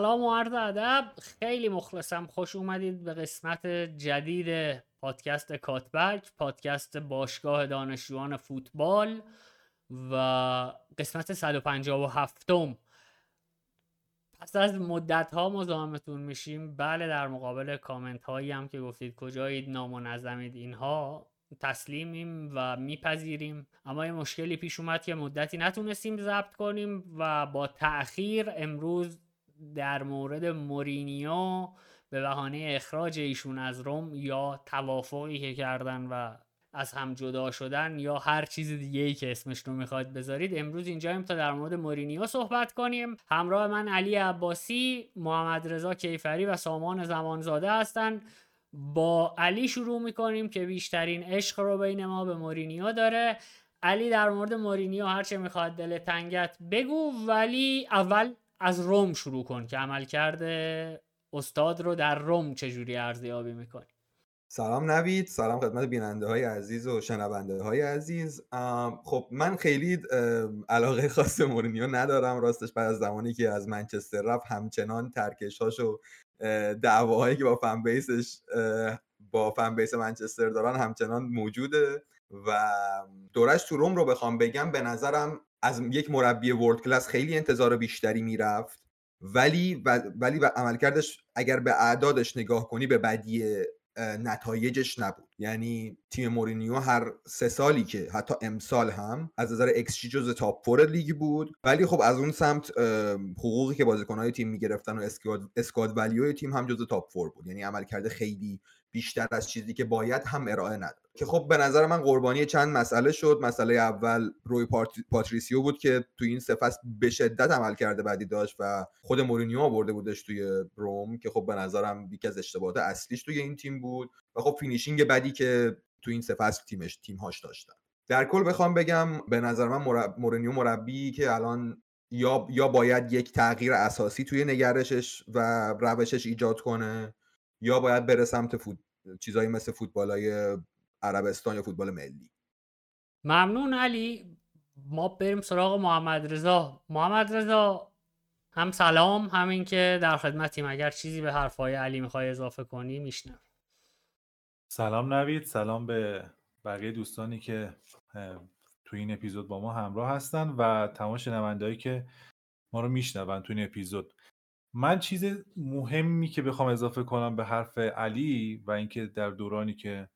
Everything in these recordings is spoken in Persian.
سلام و عرض ادب. خیلی مخلصم. خوش اومدید به قسمت جدید پادکست کاتبک پادکست باشگاه دانشجویان فوتبال و قسمت 157 م پس از مدت ها مزاحمتون میشیم. بله در مقابل کامنت هایی هم که گفتید کجایید نامنظمید اینها تسلیمیم و میپذیریم. اما یه مشکلی پیش اومد که مدتی نتونستیم ضبط کنیم و با تأخیر امروز در مورد مورینیو به بهانه اخراج ایشون از روم یا توافقی که کردن و از هم جدا شدن یا هر چیز دیگه ای که اسمش رو می‌خواد بذارید امروز اینجاییم تا در مورد مورینیو صحبت کنیم. همراه من علی عباسی محمد رضا کیفری و سامان زمانزاده هستن. با علی شروع می‌کنیم که بیشترین عشق رو بین ما به مورینیو داره. علی در مورد مورینیو هرچه می‌خواد دل تنگت بگو ولی اول از روم شروع کن که عملکرد استاد رو در روم چجوری ارزیابی می‌کنی؟ سلام نوید سلام خدمت بیننده های عزیز و شنونده های عزیز خب من خیلی علاقه خاص مورینیو ندارم. راستش بعد از زمانی که از منچستر رفت همچنان ترکش و دعواهایی که با fan base ش با fan base منچستر دارن همچنان موجوده. و دورش تو روم رو بخوام بگم به نظرم از یک مربی world class خیلی انتظار بیشتری می‌رفت. ولی ولی و عملکردش اگر به اعدادش نگاه کنی به بدی نتایجش نبود. یعنی تیم مورینیو هر سه سالی که حتی امسال هم از نظر XG جز top four لیگ بود. ولی خب از اون سمت حقوقی که بازیکنهای تیم می‌گرفتن و squad squad value تیم هم جز top four بود. یعنی عملکرد خیلی بیشتر از چیزی که باید هم ارائه نداد. که خب به نظر من قربانی چند مسئله شد. مسئله اول روی پاتریسیو بود که تو این فصل به شدت عملکرد بدی داشت و خود مورینیو آورده بودش توی روم که خب به نظرم یکی از اشتباهات اصلیش توی این تیم بود و خب finishing بدی که تو این فصل تیمش تیمهاش داشتن. در کل بخوام بگم به نظر من مرب... مورینیو مربی که الان یا یا باید یک تغییر اساسی توی نگرشش و روشش ایجاد کنه یا باید بره سمت فوت... چیزایی مثل فوتبالای عربستان یا فوتبال ملی. ممنون علی. ما بریم سراغ محمد رضا. محمد رضا هم سلام همین که در خدمتیم. اگر چیزی به حرفای علی می‌خوای اضافه کنی میشنم سلام نوید سلام به بقیه دوستانی که تو این اپیزود با ما همراه هستن و تمام شنوندهایی که ما رو میشنون تو این اپیزود. من چیز مهمی که بخوام اضافه کنم به حرف علی و اینکه در دورانی که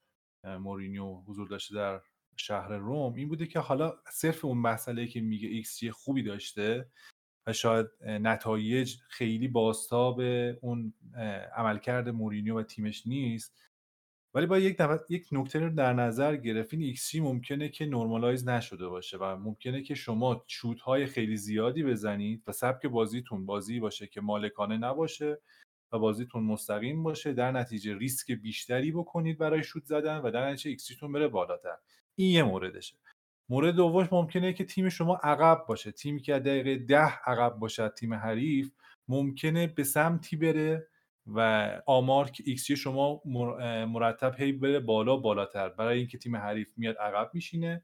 مورینیو حضور داشته در شهر روم. این بوده که حالا صرف اون مسئله که میگه XG خوبی داشته و شاید نتایج خیلی بازتاب اون عملکرد مورینیو و تیمش نیست. ولی باید یک یک نکته رو در نظر گرفت. این XG ممکنه که normalize نشده باشه و ممکنه که شما شوت های خیلی زیادی بزنید و سبک بازیتون بازی باشه که مالکانه نباشه. و بازیتون مستقیم باشه. در نتیجه ریسک بیشتری بکنید برای شوت زدن و در نتیجه XG تون بره بالاتر. این یه موردشه. مورد دومش ممکنه که تیم شما عقب باشه. تیمی که دقیقه ده عقب باشه تیم حریف ممکنه به سمتی بره و آمار که XG شما مرتب هی بره بالا بالاتر. برای اینکه تیم حریف میاد عقب میشینه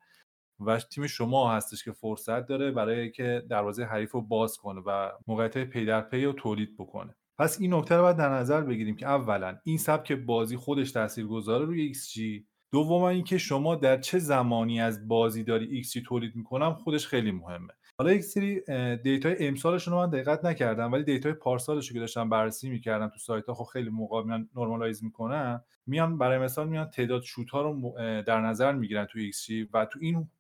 و تیم شما هستش که فرصت داره برای که دروازه حریف رو باز کنه و موقعیت پی در پی رو تولید بکنه. پس این نکته رو باید در نظر بگیریم که اولا این سبک بازی خودش تاثیر گذاره روی XG دوم اینکه شما در چه زمانی از بازی داری XG تولید می‌کنم خودش خیلی مهمه حالا یک سری data ی امسالشون رو من دقت نکردم ولی data ی پارسالش که داشتم بررسی می‌کردم تو سایت ها خب خیلی موقع میان normalize می‌کنن میان برای مثال میان تعداد شوت ها رو در نظر می‌گیرن تو XG و تو این.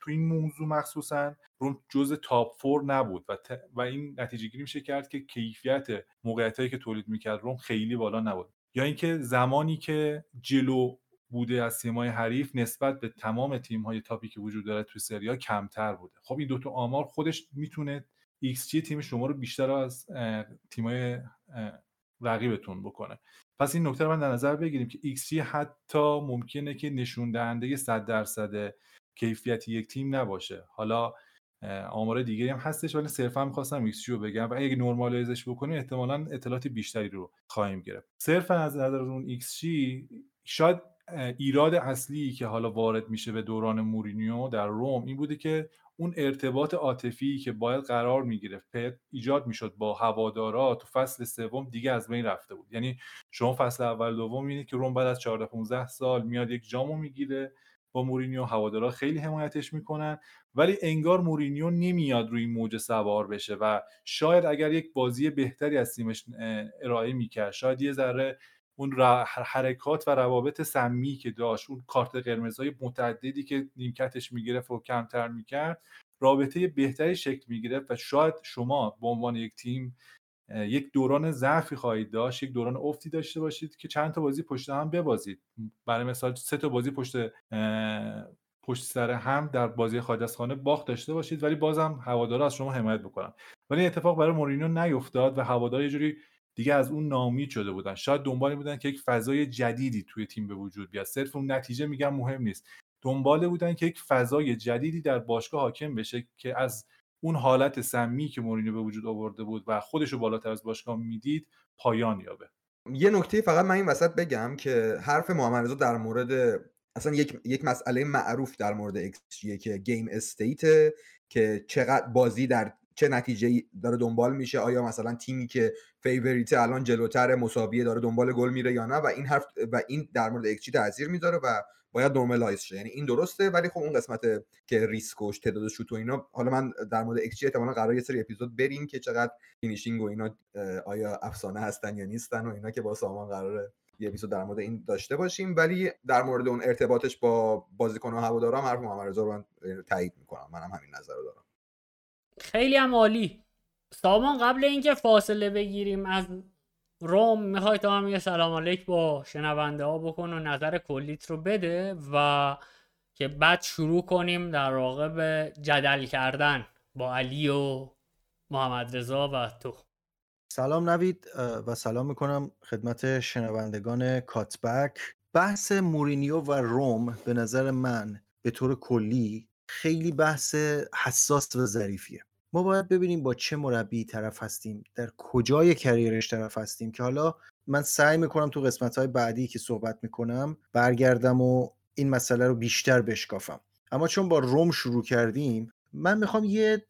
تو این موضوع مخصوصا رو جز top four نبود و, و این نتیجه گیری میشه کرد که کیفیت موقعیت هایی که تولید می‌کرد روم خیلی بالا نبود. یا اینکه زمانی که جلو بوده از تیم‌های حریف نسبت به تمام تیم‌های top ی که وجود داره توی سری کمتر بوده. خب این دوتا آمار خودش می‌تونه ایکس تیم شما رو بیشتر از تیم‌های رقیبتون بکنه. پس این نکته رو من در نظر بگیریم که ایکس حتی ممکنه که نشون دهنده 100 درصد کیفیت یک تیم نباشه. حالا آمار دیگری هم هستش ولی صرفا می‌خواستم ایکس رو بگم و اگه normalize ش بکنیم احتمالا اطلاعات بیشتری رو خواهیم گرفت. صرفا از نظر اون ایکس شاید ایراد اصلی که حالا وارد میشه به دوران مورینیو در روم این بوده که اون ارتباط عاطفی که باید قرار می‌گرفت ایجاد می‌شد با هوادارا تو فصل سوم دیگه از بین رفته بود. یعنی شما فصل اول دوم می‌بینید که روم بعد از 14 15 سال میاد یک جامو می‌گیره با مورینیو هوادارا خیلی حمایتش می‌کنن ولی انگار مورینیو نمیاد روی موج سوار بشه و شاید اگر یک بازی بهتری از تیمش ارائه می‌کرد شاید یه ذره اون حرکات و روابط سمی که داشت اون کارت قرمزهای متعددی که نیمکتش می‌گرفت و کمتر می‌کرد رابطه بهتری شکل می‌گرفت و شاید شما به عنوان یک تیم یک دوران ضعفی خواهید داشت یک دوران افتی داشته باشید که چند تا بازی پشت هم ببازید. برای مثال سه تا بازی پشت پشت سر هم در بازی خارج از خانه باخت داشته باشید ولی بازم هوادارا از شما حمایت بکنن ولی اتفاق برای مورینیو نیفتاد و هوادارا یه جوری دیگه از اون نامید شده بودن. شاید دنبال بودن که یک فضای جدیدی توی تیم به وجود بیاد. صرف اون نتیجه میگم مهم نیست. دنبال بودن که یک فضای جدیدی در باشگاه حاکم بشه که از اون حالت سمی که مورینیو به وجود آورده بود و خودش رو بالاتر از باشگاه می‌دید پایان یابه. یه نکته فقط من این وسط بگم که حرف محمد در مورد اصلا یک یک مسئله معروف در مورد xG که game state که چقدر بازی در چه نتیجه داره دنبال میشه آیا مثلا تیمی که favorite الان جلوتر مساویه داره دنبال گل میره یا نه؟ و این حرف و این در مورد ایکس تاثیر می‌ذاره و باید normalize شه. یعنی این درسته ولی خب اون قسمت که ریسکش تعداد شوت و اینا حالا من در مورد ایکس جی احتمالاً قرار یه سری اپیزود بریم که چقدر finishing و اینا آیا افسانه هستن یا نیستن و اینا که با سامان قراره یه اپیزود در مورد این داشته باشیم. ولی در مورد اون ارتباطش با بازیکن و هوادارم حرف محمد رضا رو من تایید می‌کنم. منم همین نظر رو دارم. خیلی هم عالی. سامان قبل اینکه فاصله بگیریم از روم می‌خوای تا هم یه سلام علیک با شنونده ها بکن و نظر کلیت رو بده و که بعد شروع کنیم در واقع به جدل کردن با علی و محمد رضا و تو. سلام نوید و سلام می‌کنم خدمت شنوندگان کاتبک. بحث مورینیو و روم به نظر من به طور کلی خیلی بحث حساس و ظریفیه. ما باید ببینیم با چه مربی طرف هستیم در کجای کریرش طرف هستیم که حالا من سعی می‌کنم تو قسمت های بعدی که صحبت می‌کنم برگردم و این مسئله رو بیشتر بشکافم. اما چون با روم شروع کردیم من می‌خوام یه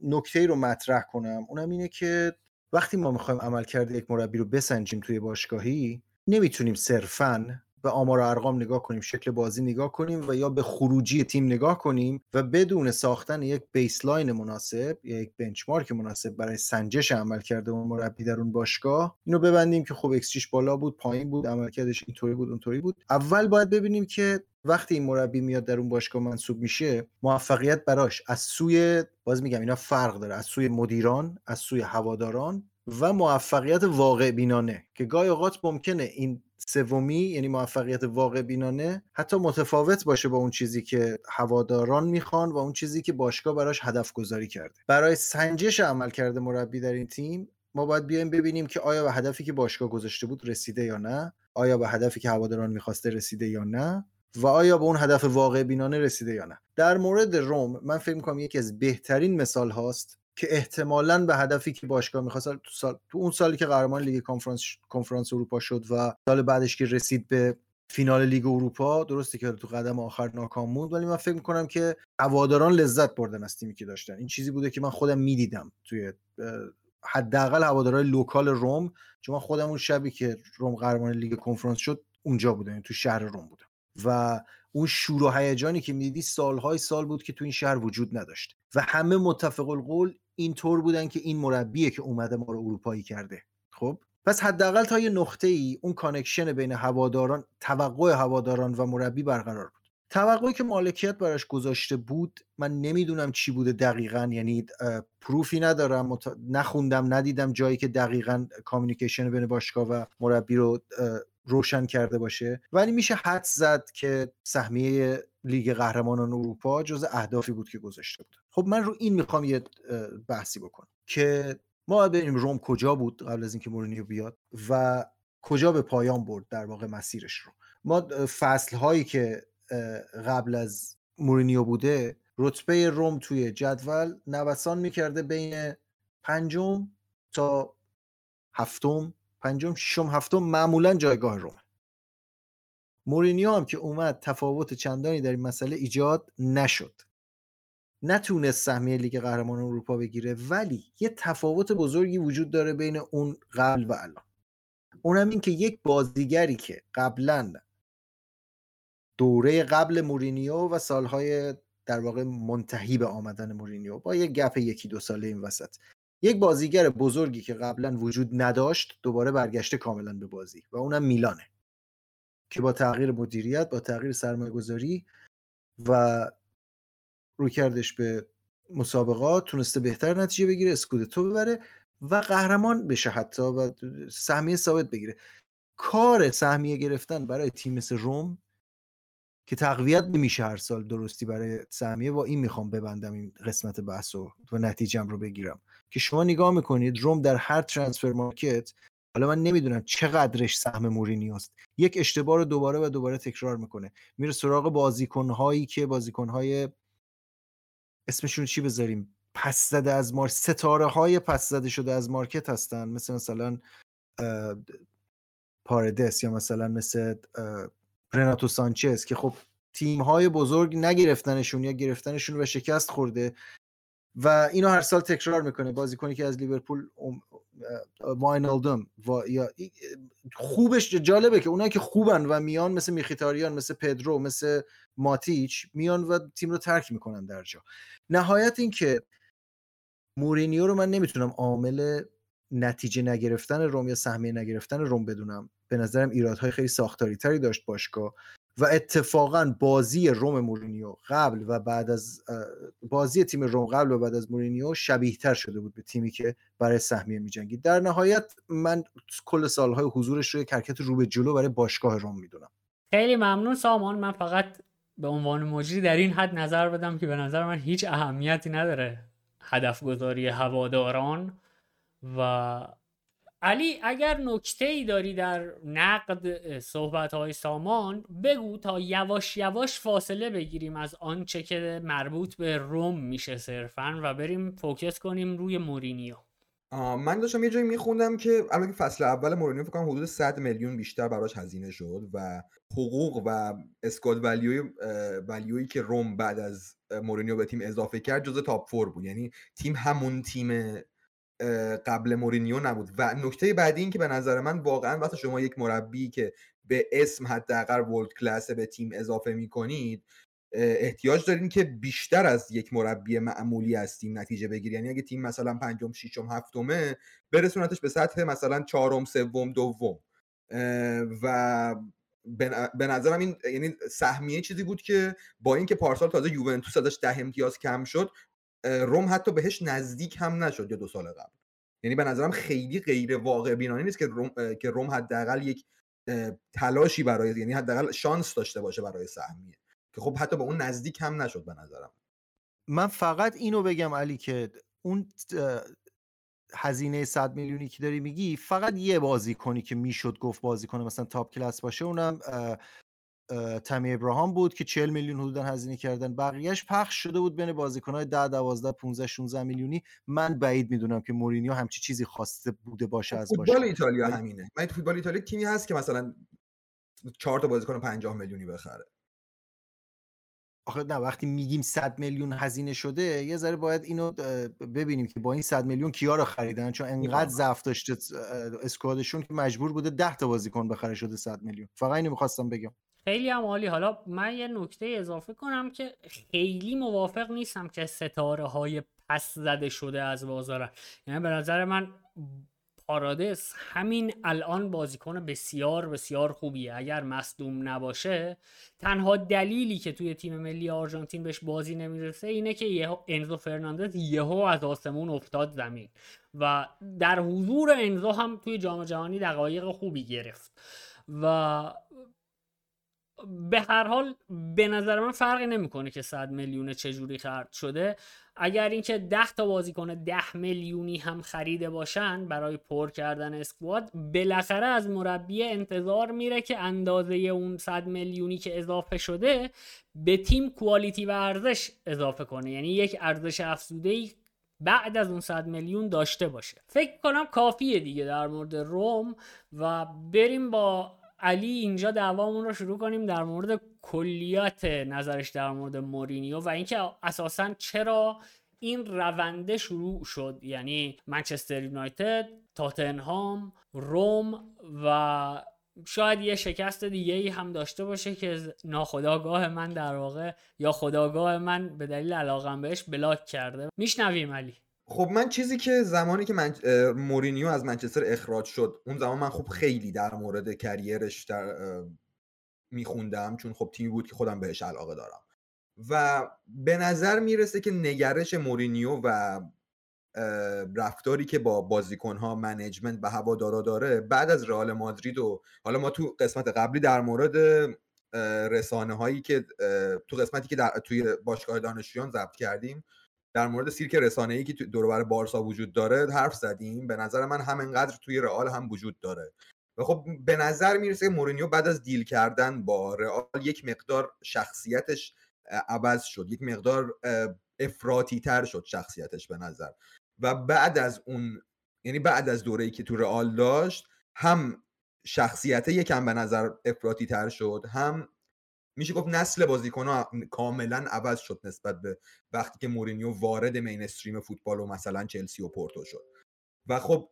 نکته رو مطرح کنم. اونم اینه که وقتی ما می‌خوایم عملکرد یک مربی رو بسنجیم توی باشگاهی نمی‌تونیم صرفاً به آمار و ارقام نگاه کنیم شکل بازی نگاه کنیم و یا به خروجی تیم نگاه کنیم و بدون ساختن یک بیسلاین مناسب یا یک بنچمارک مناسب برای سنجش عمل کرده اون مربی در اون باشگاه اینو ببندیم که خب اکسچیش بالا بود پایین بود عملکردش اینطوری بود اونطوری بود. اول باید ببینیم که وقتی این مربی میاد در اون باشگاه منصوب میشه موفقیت براش از سوی باز میگم اینا فرق داره از سوی مدیران از سوی هواداران و موفقیت واقع بینانه که گاهی اوقات ممکنه این سومی یعنی موفقیت واقع بینانه حتی متفاوت باشه با اون چیزی که هواداران می‌خوان و اون چیزی که باشگاه براش هدف گذاری کرده. برای سنجش عمل کرده مربی در این تیم ما باید بیایم ببینیم که آیا به هدفی که باشگاه گذاشته بود رسیده یا نه آیا به هدفی که هواداران می‌خواسته رسیده یا نه و آیا به اون هدف واقع بینانه رسیده یا نه. در مورد روم من فکر می‌کنم یکی از بهترین مثال هاست که احتمالا به هدفی که باشگاه می‌خواست تو, سال... تو اون سالی که قهرمان لیگ کنفرانس کنفرانس اروپا شد و سال بعدش که رسید به فینال لیگ اروپا درسته که تو قدم آخر ناکام موند ولی من فکر می‌کنم که هواداران لذت بردن از تیمی که داشتن. این چیزی بوده که من خودم می‌دیدم توی حداقل هوادارهای local روم چون من خودم اون شبی که روم قهرمان لیگ کنفرانس شد اونجا بودم یعنی تو شهر روم بودم. و اون شور و هیجانی که می‌دیدی سالهای سال بود که تو این شهر وجود نداشت. و همه متفق القول اینطور بودن که این مربیه که اومده ما رو اروپایی کرده خب پس حداقل تا یه نقطه ای اون connection بین هواداران توقع هواداران و مربی برقرار بود توقعی که مالکیت براش گذاشته بود من نمی‌دونم چی بوده دقیقا یعنی proof ی ندارم. نخوندم ندیدم جایی که دقیقا communication بین باشگاه و مربی رو روشن کرده باشه. ولی میشه حدس زد که سهمیه لیگ قهرمانان اروپا جز اهدافی بود که گذاشته بود. خب من رو این می‌خوام یه بحثی بکنم که ما ببینیم روم کجا بود قبل از اینکه مورینیو بیاد و کجا به پایان برد در واقع مسیرش رو. ما فصل هایی که قبل از مورینیو بوده رتبه روم توی جدول نوسان می‌کرده بین پنجم تا هفتم پنجم ششم هفتم معمولا جایگاه رومه. مورینیو هم که اومد تفاوت چندانی در این مسئله ایجاد نشد. نتونست سهمیه لیگ قهرمان اروپا بگیره ولی یه تفاوت بزرگی وجود داره بین اون قبل و الان. اونم این که یک بازیگری که قبلا دوره قبل مورینیو و سالهای در واقع منتهی به آمدن مورینیو با یک گپ یکی دو ساله این وسط یک بازیگر بزرگی که قبلا وجود نداشت دوباره برگشته کاملا به بازی و اونم میلانه که با تغییر مدیریت با تغییر سرمایه گذاری و روی کردش به مسابقات تونسته بهتر نتیجه بگیره اسکودتو ببره و قهرمان بشه حتی و سهمیه ثابت بگیره. کار سهمیه گرفتن برای تیم مثل روم که تقویت نمیشه هر سال درستی برای سهمیه با این می‌خوام ببندم این قسمت بحث و, و نتیجم رو بگیرم. که شما نگاه می‌کنید روم در هر ترانسفر مارکت حالا من نمی‌دونم چقدرش سهم مورینیوست. یک اشتباه رو دوباره و دوباره تکرار می‌کنه. میره سراغ بازیکنهایی که بازیکنهای اسمشون چی بذاریم؟ پس زده از مارکت ستاره های پس زده شده از مارکت هستن. مثل مثلا پاردس یا مثلا مثل رناتو سانچز که خب تیم های بزرگ نگرفتنشون یا گرفتنشون و شکست خورده. و اینو هر سال تکرار می‌کنه. بازیکنی که از لیورپول واینالدوم و یا خوبش جالبه که اونایی که خوبن و میان مثل میخیتاریان مثل پدرو مثل ماتیچ میان و تیم رو ترک می‌کنن در جا. نهایت این که مورینیو رو من نمی‌تونم عامل نتیجه نگرفتن روم یا سهمیه نگرفتن روم بدونم. به نظرم ایرادهای خیلی ساختاری تری داشت باشگاه. و اتفاقا بازی روم مورینیو قبل و بعد از بازی تیم روم قبل و بعد از مورینیو شبیه تر شده بود به تیمی که برای سهمیه میجنگید. در نهایت من کل سالهای حضورش رو حرکت رو به جلو برای باشگاه روم می‌دونم. خیلی ممنون سامان. من فقط به عنوان مجری در این حد نظر بدم که به نظر من هیچ اهمیتی نداره هدف گذاری هواداران و علی اگر نکته ای داری در نقد صحبت های سامان بگو تا یواش یواش فاصله بگیریم از آنچه که مربوط به روم میشه صرفا و بریم focus کنیم روی مورینیو. من داشتم یه جایی میخوندم که الان فصل اول مورینیو فکر کنم حدود 100 میلیون بیشتر براش هزینه شد و حقوق و squad value ی value یی که روم بعد از مورینیو به تیم اضافه کرد جزء top four بود. یعنی تیم همون تیم قبل مورینیو نبود. و نکته بعدی این که به نظر من واقعا وقتی شما یک مربی که به اسم حداقل world class به تیم اضافه می‌کنید احتیاج دارین که بیشتر از یک مربی معمولی از تیم نتیجه بگیری یعنی اگه تیم مثلا پنجم ششم هفتمه برسونتش به سطح مثلا چهارم سوم دوم. و به نظرم این یعنی سهمیه چیزی بود که با اینکه پارسال تازه یوونتوس ازش ده امتیاز کم شد روم حتی بهش نزدیک هم نشد یا دو سال قبل. یعنی به نظرم خیلی غیر واقع بینانه نیست که روم که روم حداقل یک تلاشی برای یعنی حداقل شانس داشته باشه برای سهمیه. که خب حتی به اون نزدیک هم نشد به نظرم. من فقط اینو بگم علی که اون هزینه 100 میلیونی که داری میگی فقط یه بازی کنی که می‌شد گفت بازی کنه مثلا تاپ کلاس باشه اونم تمی ابراهام بود که 40 میلیون حدودا هزینه کردن. بقیهش پخش شده بود بین بازیکنهای 10 12 15 16 میلیونی. من بعید می‌دونم که مورینیو همچی چیزی خواسته بوده باشه از باشه فوتبال ایتالیا همینه. من فوتبال ایتالیا تیمی هست که مثلا 4 تا بازیکن 50 میلیونی بخره. آخه نه وقتی میگیم 100 میلیون هزینه شده یه ذره باید اینو ببینیم که با این 100 میلیون کیا رو خریدن. چون انقدر ضعف داشته اسکوادشون که مجبور بوده 10 تا بازیکن بخره شده 100 میلیون. فقط اینو می‌خواستم بگم. خیلی هم عالی. حالا من یه نکته اضافه کنم که خیلی موافق نیستم که ستاره های پس زده شده از بازار یعنی به نظر من پارادس همین الان بازیکن بسیار بسیار خوبیه. اگر مصدوم نباشه تنها دلیلی که توی تیم ملی آرژانتین بهش بازی نمی‌رسه اینه که یه انزو فرناندز یهو از آسمون افتاد زمین و در حضور انزو هم توی جام جهانی دقایق خوبی گرفت. و به هر حال به نظر من فرقی نمی‌کنه که 100 میلیون چجوری خرد شده. اگر اینکه 10 تا بازیکن 10 میلیونی هم خریده باشن برای پر کردن اسکواد بالاخره از مربی انتظار میره که اندازه اون 100 میلیونی که اضافه شده به تیم کوالیتی و ارزش اضافه کنه. یعنی یک ارزش افزوده ای بعد از اون 100 میلیون داشته باشه. فکر کنم کافیه دیگه در مورد روم و بریم با علی اینجا دعوامون رو شروع کنیم در مورد کلیات نظرش در مورد مورینیو و اینکه اساسا چرا این رونده شروع شد. یعنی منچستر یونایتد تاتنهام روم و شاید یه شکست دیگه ای هم داشته باشه که ناخودآگاه من در واقع یا خودآگاه من به دلیل علاقم بهش block کرده. میشنویم علی. خب من چیزی که زمانی که من مورینیو از منچستر اخراج شد اون زمان من خب خیلی در مورد career ش در میخوندم چون خب تیمی بود که خودم بهش علاقه دارم. و به نظر می‌رسه که نگرش مورینیو و رفتاری که با بازیکنها management و هوادارا داره بعد از رئال مادرید و حالا ما تو قسمت قبلی در مورد رسانه هایی که تو قسمتی که در توی باشگاه دانشجویان ضبط کردیم در مورد سیرک رسانه ای که تو دور بارسا وجود داره حرف زدیم. به نظر من همینقدر توی رئال هم وجود داره. و خب به نظر می‌رسه که مورینیو بعد از دیل کردن با رئال یک مقدار شخصیتش عوض شد. یک مقدار افراطی تر شد شخصیتش به نظر. و بعد از اون یعنی بعد از دوره‌ای که تو رئال داشت هم شخصیت یکم به نظر افراطی تر شد هم میشه گفت نسل بازیکن کاملا عوض شد نسبت به وقتی که مورینیو وارد mainstream فوتبال و مثلا چلسی و پورتو شد. و خب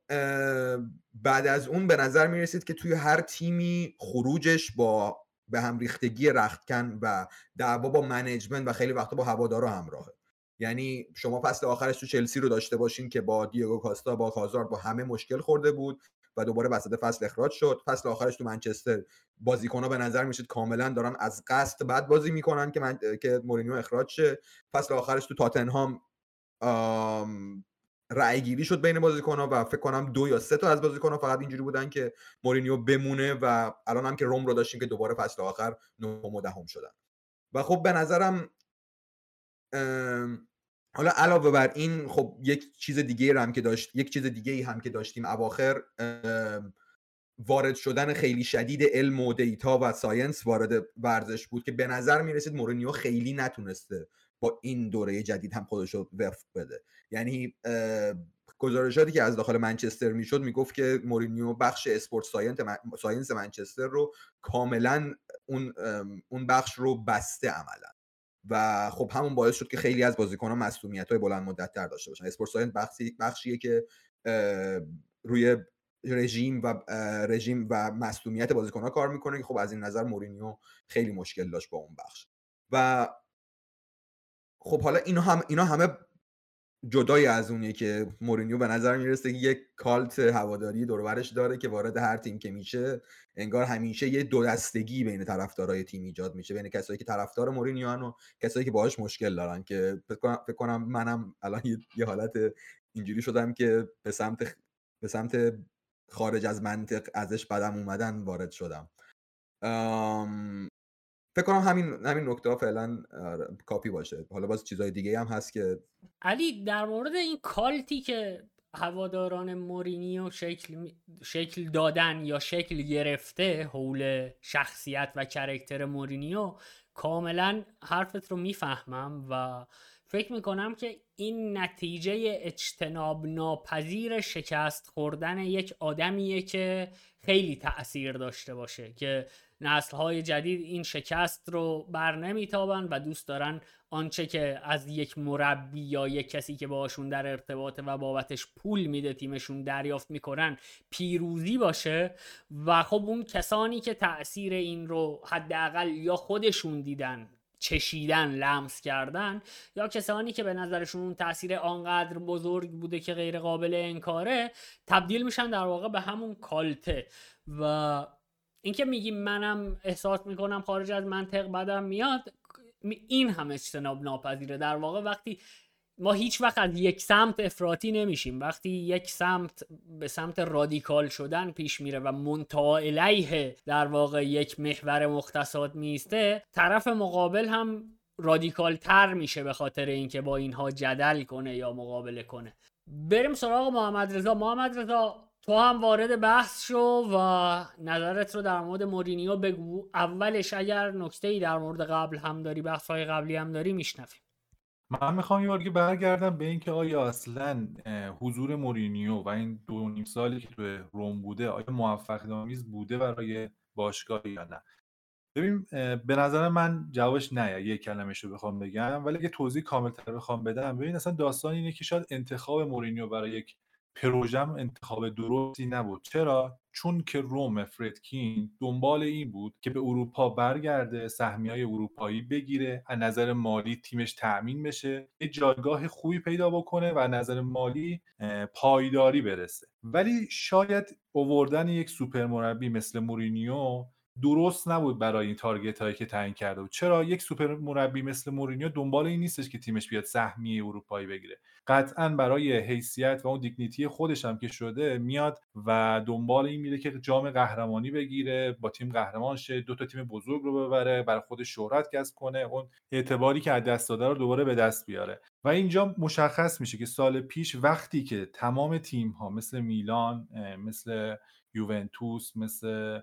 بعد از اون به نظر می‌رسید که توی هر تیمی خروجش با به هم ریختگی رختکن و دعوا با management و خیلی وقتا با هوادارا همراهه. یعنی شما فصل آخرش تو چلسی رو داشته باشین که با دیگو کاستا با هازارد با همه مشکل خورده بود. و دوباره وسط فصل اخراج شد. فصل آخرش تو منچستر. بازیکن‌ها به نظر می‌شد کاملا دارن از قصد بد بازی می‌کنن که من... که مورینیو اخراج شه. فصل آخرش تو تاتنهام آم... رأی گیری شد بین بازیکن‌ها و فکر کنم دو یا سه تا از بازیکن‌ها فقط اینجوری بودن که مورینیو بمونه و الان هم که روم رو داشتیم که دوباره فصل آخر نهم و دهم شدن. و خب به نظرم حالا علاوه بر این خب یک چیز دیگه هم که داشت یک چیز دیگه ای هم که داشتیم اواخر وارد شدن خیلی شدید علم و data و science وارد ورزش بود که به نظر می رسید مورینیو خیلی نتونسته با این دوره جدید هم خودش رو وفق بده. یعنی گزارشاتی که از داخل منچستر می‌شد می‌گفت که مورینیو بخش sport science منچستر رو کاملا اون اون بخش رو بسته عملا. و خب همون باعث شد که خیلی از بازیکنان مصدومیت های بلند مدت تر داشته باشن. اسپورت بخشی بخشیه که روی رژیم و رژیم و مسئولیت بازیکنان کار می‌کنه که خب از این نظر مورینیو خیلی مشکل داشت با اون بخش. و خب حالا اینا هم اینا همه جدای از اونیه که مورینیو به نظر می‌رسه که یک کالت هواداری دوربرش داره که وارد هر تیم که میشه انگار همیشه یه دو دستگی بین طرفدارای تیم ایجاد میشه. بین کسایی که طرفدار مورینیو و کسایی که باهاش مشکل دارن که فکر کنم منم الان یه حالت اینجوری شدم که به سمت به سمت خارج از منطق ازش بدم اومدن وارد شدم. فکر کنم همین همین نکته فعلا کافی باشه. حالا باز چیزای دیگه هم هست که علی در مورد این cult ی که هواداران مورینیو شکل شکل دادن یا شکل گرفته حول شخصیت و character مورینیو کاملا حرفت رو می‌فهمم و فکر می‌کنم که این نتیجه اجتناب ناپذیر شکست خوردن یک آدمیه که خیلی تاثیر داشته باشه که نسل های جدید این شکست رو بر نمیتابن و دوست دارن آنچه که از یک مربی یا یک کسی که باشون در ارتباط و بابتش پول میده تیمشون دریافت می‌کنن پیروزی باشه و خب اون کسانی که تاثیر این رو حداقل یا خودشون دیدن چشیدن لمس کردن یا کسانی که به نظرشون اون تاثیر آنقدر بزرگ بوده که غیر قابل انکاره تبدیل میشن در واقع به همون کالته و اینکه میگی منم احساس می‌کنم خارج از منطق بدم میاد این هم اجتناب ناپذیره. در واقع وقتی ما هیچ وقت از یک سمت افراطی نمیشیم. وقتی یک سمت به سمت رادیکال شدن پیش میره و منتها علیه در واقع یک محور مختصات میسته طرف مقابل هم رادیکال تر میشه به خاطر اینکه با اینها جدل کنه یا مقابله کنه. بریم سراغ محمد رضا محمد رضا تو هم وارد بحث شو و نظرت رو در مورد مورینیو بگو. اولش اگر نکته ای در مورد قبل هم داری بحث های قبلی هم داری میشنویم. من می‌خوام یه بارگی برگردم به اینکه آیا اصلا حضور مورینیو و این دو نیم سالی که تو روم بوده آیا موفق آمیز بوده برای باشگاه یا نه؟ ببین به نظر من جوابش نه یه کلمش رو بخوام بگم. ولی اگه توضیح کاملتر بخوام بدم ببین اصلا داستان اینه که شاید انتخاب مورینیو برای یک پروژم انتخاب درستی نبود. چرا؟ چون که روم فردکین دنبال این بود که به اروپا برگرده سهمی های اروپایی بگیره از نظر مالی تیمش تأمین بشه یه جایگاه خوبی پیدا بکنه و از نظر مالی پایداری برسه. ولی شاید اووردن یک سوپر مربی مثل مورینیو درست نبود برای این target هایی که تعیین کرده بود. چرا یک سوپر مربی مثل مورینیو دنبال این نیستش که تیمش بیاد سهمیه اروپایی بگیره؟ قطعا برای حیثیت و اون dignity خودش هم که شده میاد و دنبال این میره که جام قهرمانی بگیره با تیم قهرمان شه دو تا تیم بزرگ رو ببره برای خودش شهرت کسب کنه اون اعتباری که از دست داده رو دوباره به دست بیاره. و اینجا مشخص میشه که سال پیش وقتی که تمام تیم ها مثل میلان مثل یوونتوس مثل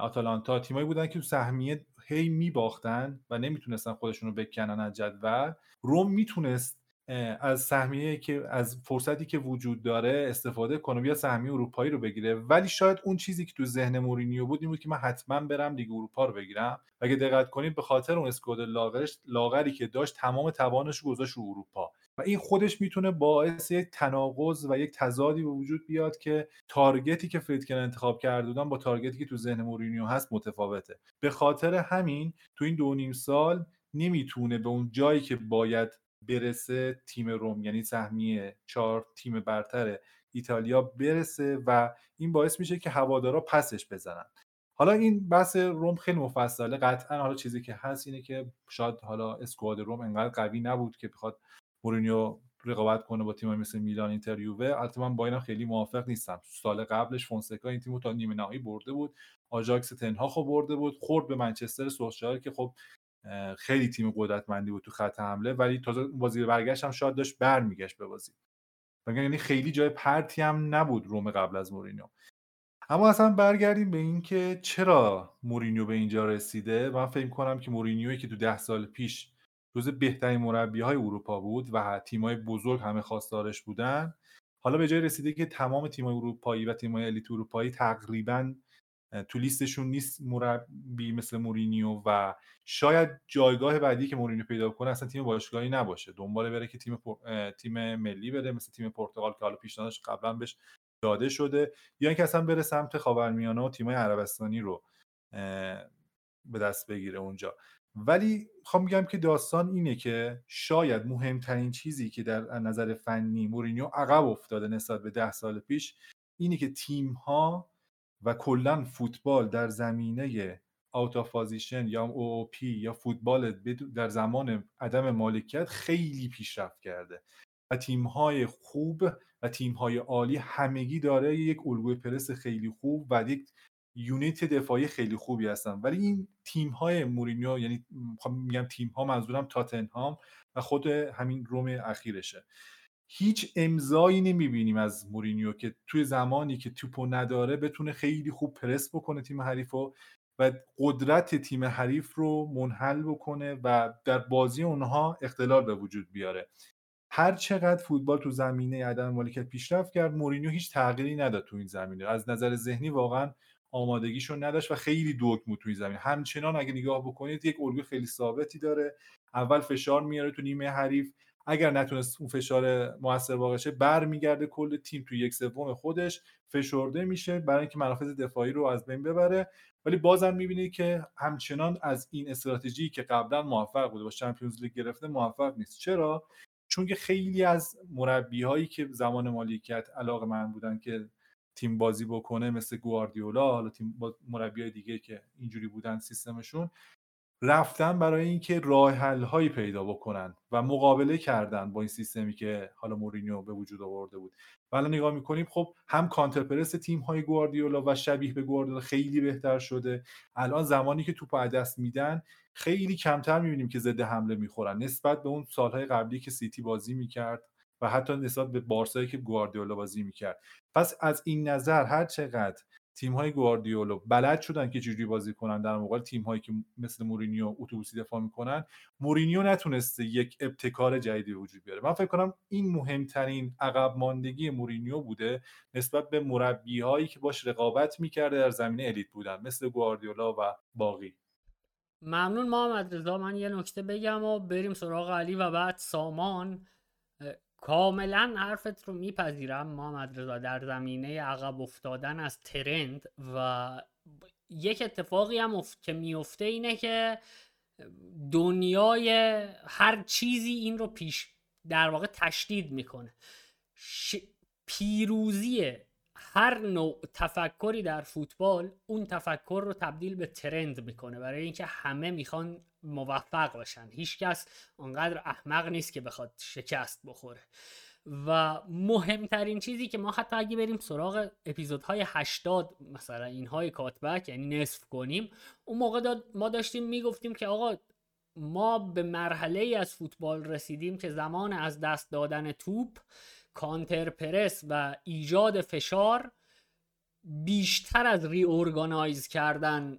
آتالانتا تیمایی بودن که تو سهمیه هی میباختن و نمی‌تونستن خودشون رو بکنن از جدول. روم می‌تونست از سهمیه که از فرصتی که وجود داره استفاده کنه بیا سهمیه اروپایی رو بگیره. ولی شاید اون چیزی که تو ذهن مورینیو بود این بود که من حتما برم لیگ اروپا رو بگیرم. اگه دقت کنید به خاطر اون اسکواد لاغرش لاغری که داشت تمام توانش رو گذاشت رو اروپا. و این خودش می‌تونه باعث یک تناقض و یک تضادی به وجود بیاد که تارگتی که فریدکن انتخاب کرده بودن با تارگتی که تو ذهن مورینیو هست متفاوته. به خاطر همین تو این دو نیم سال نمی‌تونه به اون جایی که باید برسه تیم روم یعنی سهمیه چهار تیم برتر ایتالیا برسه و این باعث میشه که هوادارا پسش بزنن. حالا این بحث روم خیلی مفصله. قطعا حالا چیزی که هست اینه که شاید حالا اسکواد روم انقدر قوی نبود که بخواد مورینیو رقابت کنه با تیم مثل میلان اینتر یووه. البته من با اینا خیلی موافق نیستم. سال قبلش فونسکا این تیمو تا نیمه نهایی برده بود. آژاکس تن هاخو برده بود. خورد به منچستر سولشر که خب خیلی تیم قدرتمندی بود تو خط حمله. ولی تازه بازی برگشت هم شاید داشت برمیگشت به بازی. یعنی خیلی جای پرتی هم نبود روم قبل از مورینیو. اما اصلا برگردیم به اینکه چرا مورینیو به اینجا رسیده؟ من فکر کنم که مورینیوی که تو ده سال پیش جز بهترین مربی های اروپا بود و تیم های بزرگ همه خواستارش بودن. حالا به جای رسیده که تمام تیم اروپایی و تیم الیت اروپایی تقریبا تو لیستشون نیست مربی مثل مورینیو و شاید جایگاه بعدی که مورینیو پیدا کنه اصلا تیم باشگاهی نباشه. دنبال بره که تیم تیم ملی بده مثل تیم پرتغال که حالا پیشنهادش قبلا بهش داده شده یا اینکه اصلا بره سمت خاورمیانه و تیمای عربستانی رو به دست بگیره اونجا. ولی خواهم میگم که داستان اینه که شاید مهمترین چیزی که در نظر فنی مورینیو عقب افتاده نسبت به ده سال پیش اینه که تیم ها و کلا فوتبال در زمینه آوتافازیشن یا او پی یا فوتبال در زمان عدم مالکیت خیلی پیشرفت کرده. و تیم های خوب و تیم های عالی همگی داره یک الگوی پرس خیلی خوب و یک یونیت دفاعی خیلی خوبی هستن. ولی این تیم های مورینیو یعنی میگم تیم ها منظورم تاتنهام و خود همین روم اخیرشه. هیچ امضایی نمی‌بینیم از مورینیو که توی زمانی که توپو نداره بتونه خیلی خوب پرس بکنه تیم حریف و قدرت تیم حریف رو منحل بکنه و در بازی اونها اختلال به وجود بیاره. هر چقدر فوتبال تو زمینه عدم مالکیت پیشرفت کرد مورینیو هیچ تغییری نداد تو این زمینه. از نظر ذهنی واقعا آمادگیشون نداشت و خیلی دگم توی زمین. همچنان اگه نگاه بکنید یک الگوی خیلی ثابتی داره. اول فشار میاره تو نیمه حریف. اگر نتونست اون فشار موثر واقع شه برمیگرده کل تیم تو یک سوم خودش. فشرده میشه برای اینکه منافذ دفاعی رو از بین ببره. ولی بازم می‌بینید که همچنان از این استراتژی که قبلا موفق بوده با چمپیونز لیگ گرفته موفق نیست. چرا؟ چون که خیلی از مربی هایی که زمان مالکیت علاقه من بودن که تیم بازی بکنه مثل گواردیولا حالا تیم مربی دیگه که اینجوری بودن سیستمشون رفتن برای اینکه راه حل هایی پیدا بکنن و مقابله کردن با این سیستمی که حالا مورینیو به وجود آورده بود. و الان نگاه می‌کنیم خب هم counterpress تیم های گواردیولا و شبیه به گواردیولا خیلی بهتر شده. الان زمانی که توپ دست میدن خیلی کمتر می‌بینیم که ضد حمله می‌خورن. نسبت به اون سالهای قبلی که سیتی بازی می‌کرد و حتی نسبت به بارسایی که گواردیولا بازی می‌کرد. پس از این نظر هر چقدر تیم های گواردیولو بلد شدن که چجوری بازی کنن در مقابل تیم هایی که مثل مورینیو اتوبوسی دفاع می‌کنن مورینیو نتونسته یک ابتکار جدیدی وجود بیاره. من فکر کنم این مهمترین عقب ماندگی مورینیو بوده نسبت به مربی هایی که باش رقابت می‌کرده در زمینه الیت بودن مثل گواردیولا و باقی. ممنون محمد رضا من یه نکته بگم و بریم سراغ علی و بعد سامان. کاملا حرفت رو میپذیرم محمد رضا در زمینه عقب افتادن از ترند و یک اتفاقی هم افت... که میفته اینه که دنیای هر چیزی این رو پیش در واقع تشدید می‌کنه. ش... پیروزی هر نوع تفکری در فوتبال اون تفکر رو تبدیل به ترند می‌کنه. برای اینکه همه می‌خوان موفق باشن. هیچکس اونقدر احمق نیست که بخواد شکست بخوره. و مهمترین چیزی که ما حتی اگه بریم سراغ اپیزودهای 80 مثلا اینهای کاتبک یعنی نصف کنیم اون موقع ما داشتیم می‌گفتیم که آقا ما به مرحله ای از فوتبال رسیدیم که زمان از دست دادن توپ کانتر پرس و ایجاد فشار بیشتر از ری کردن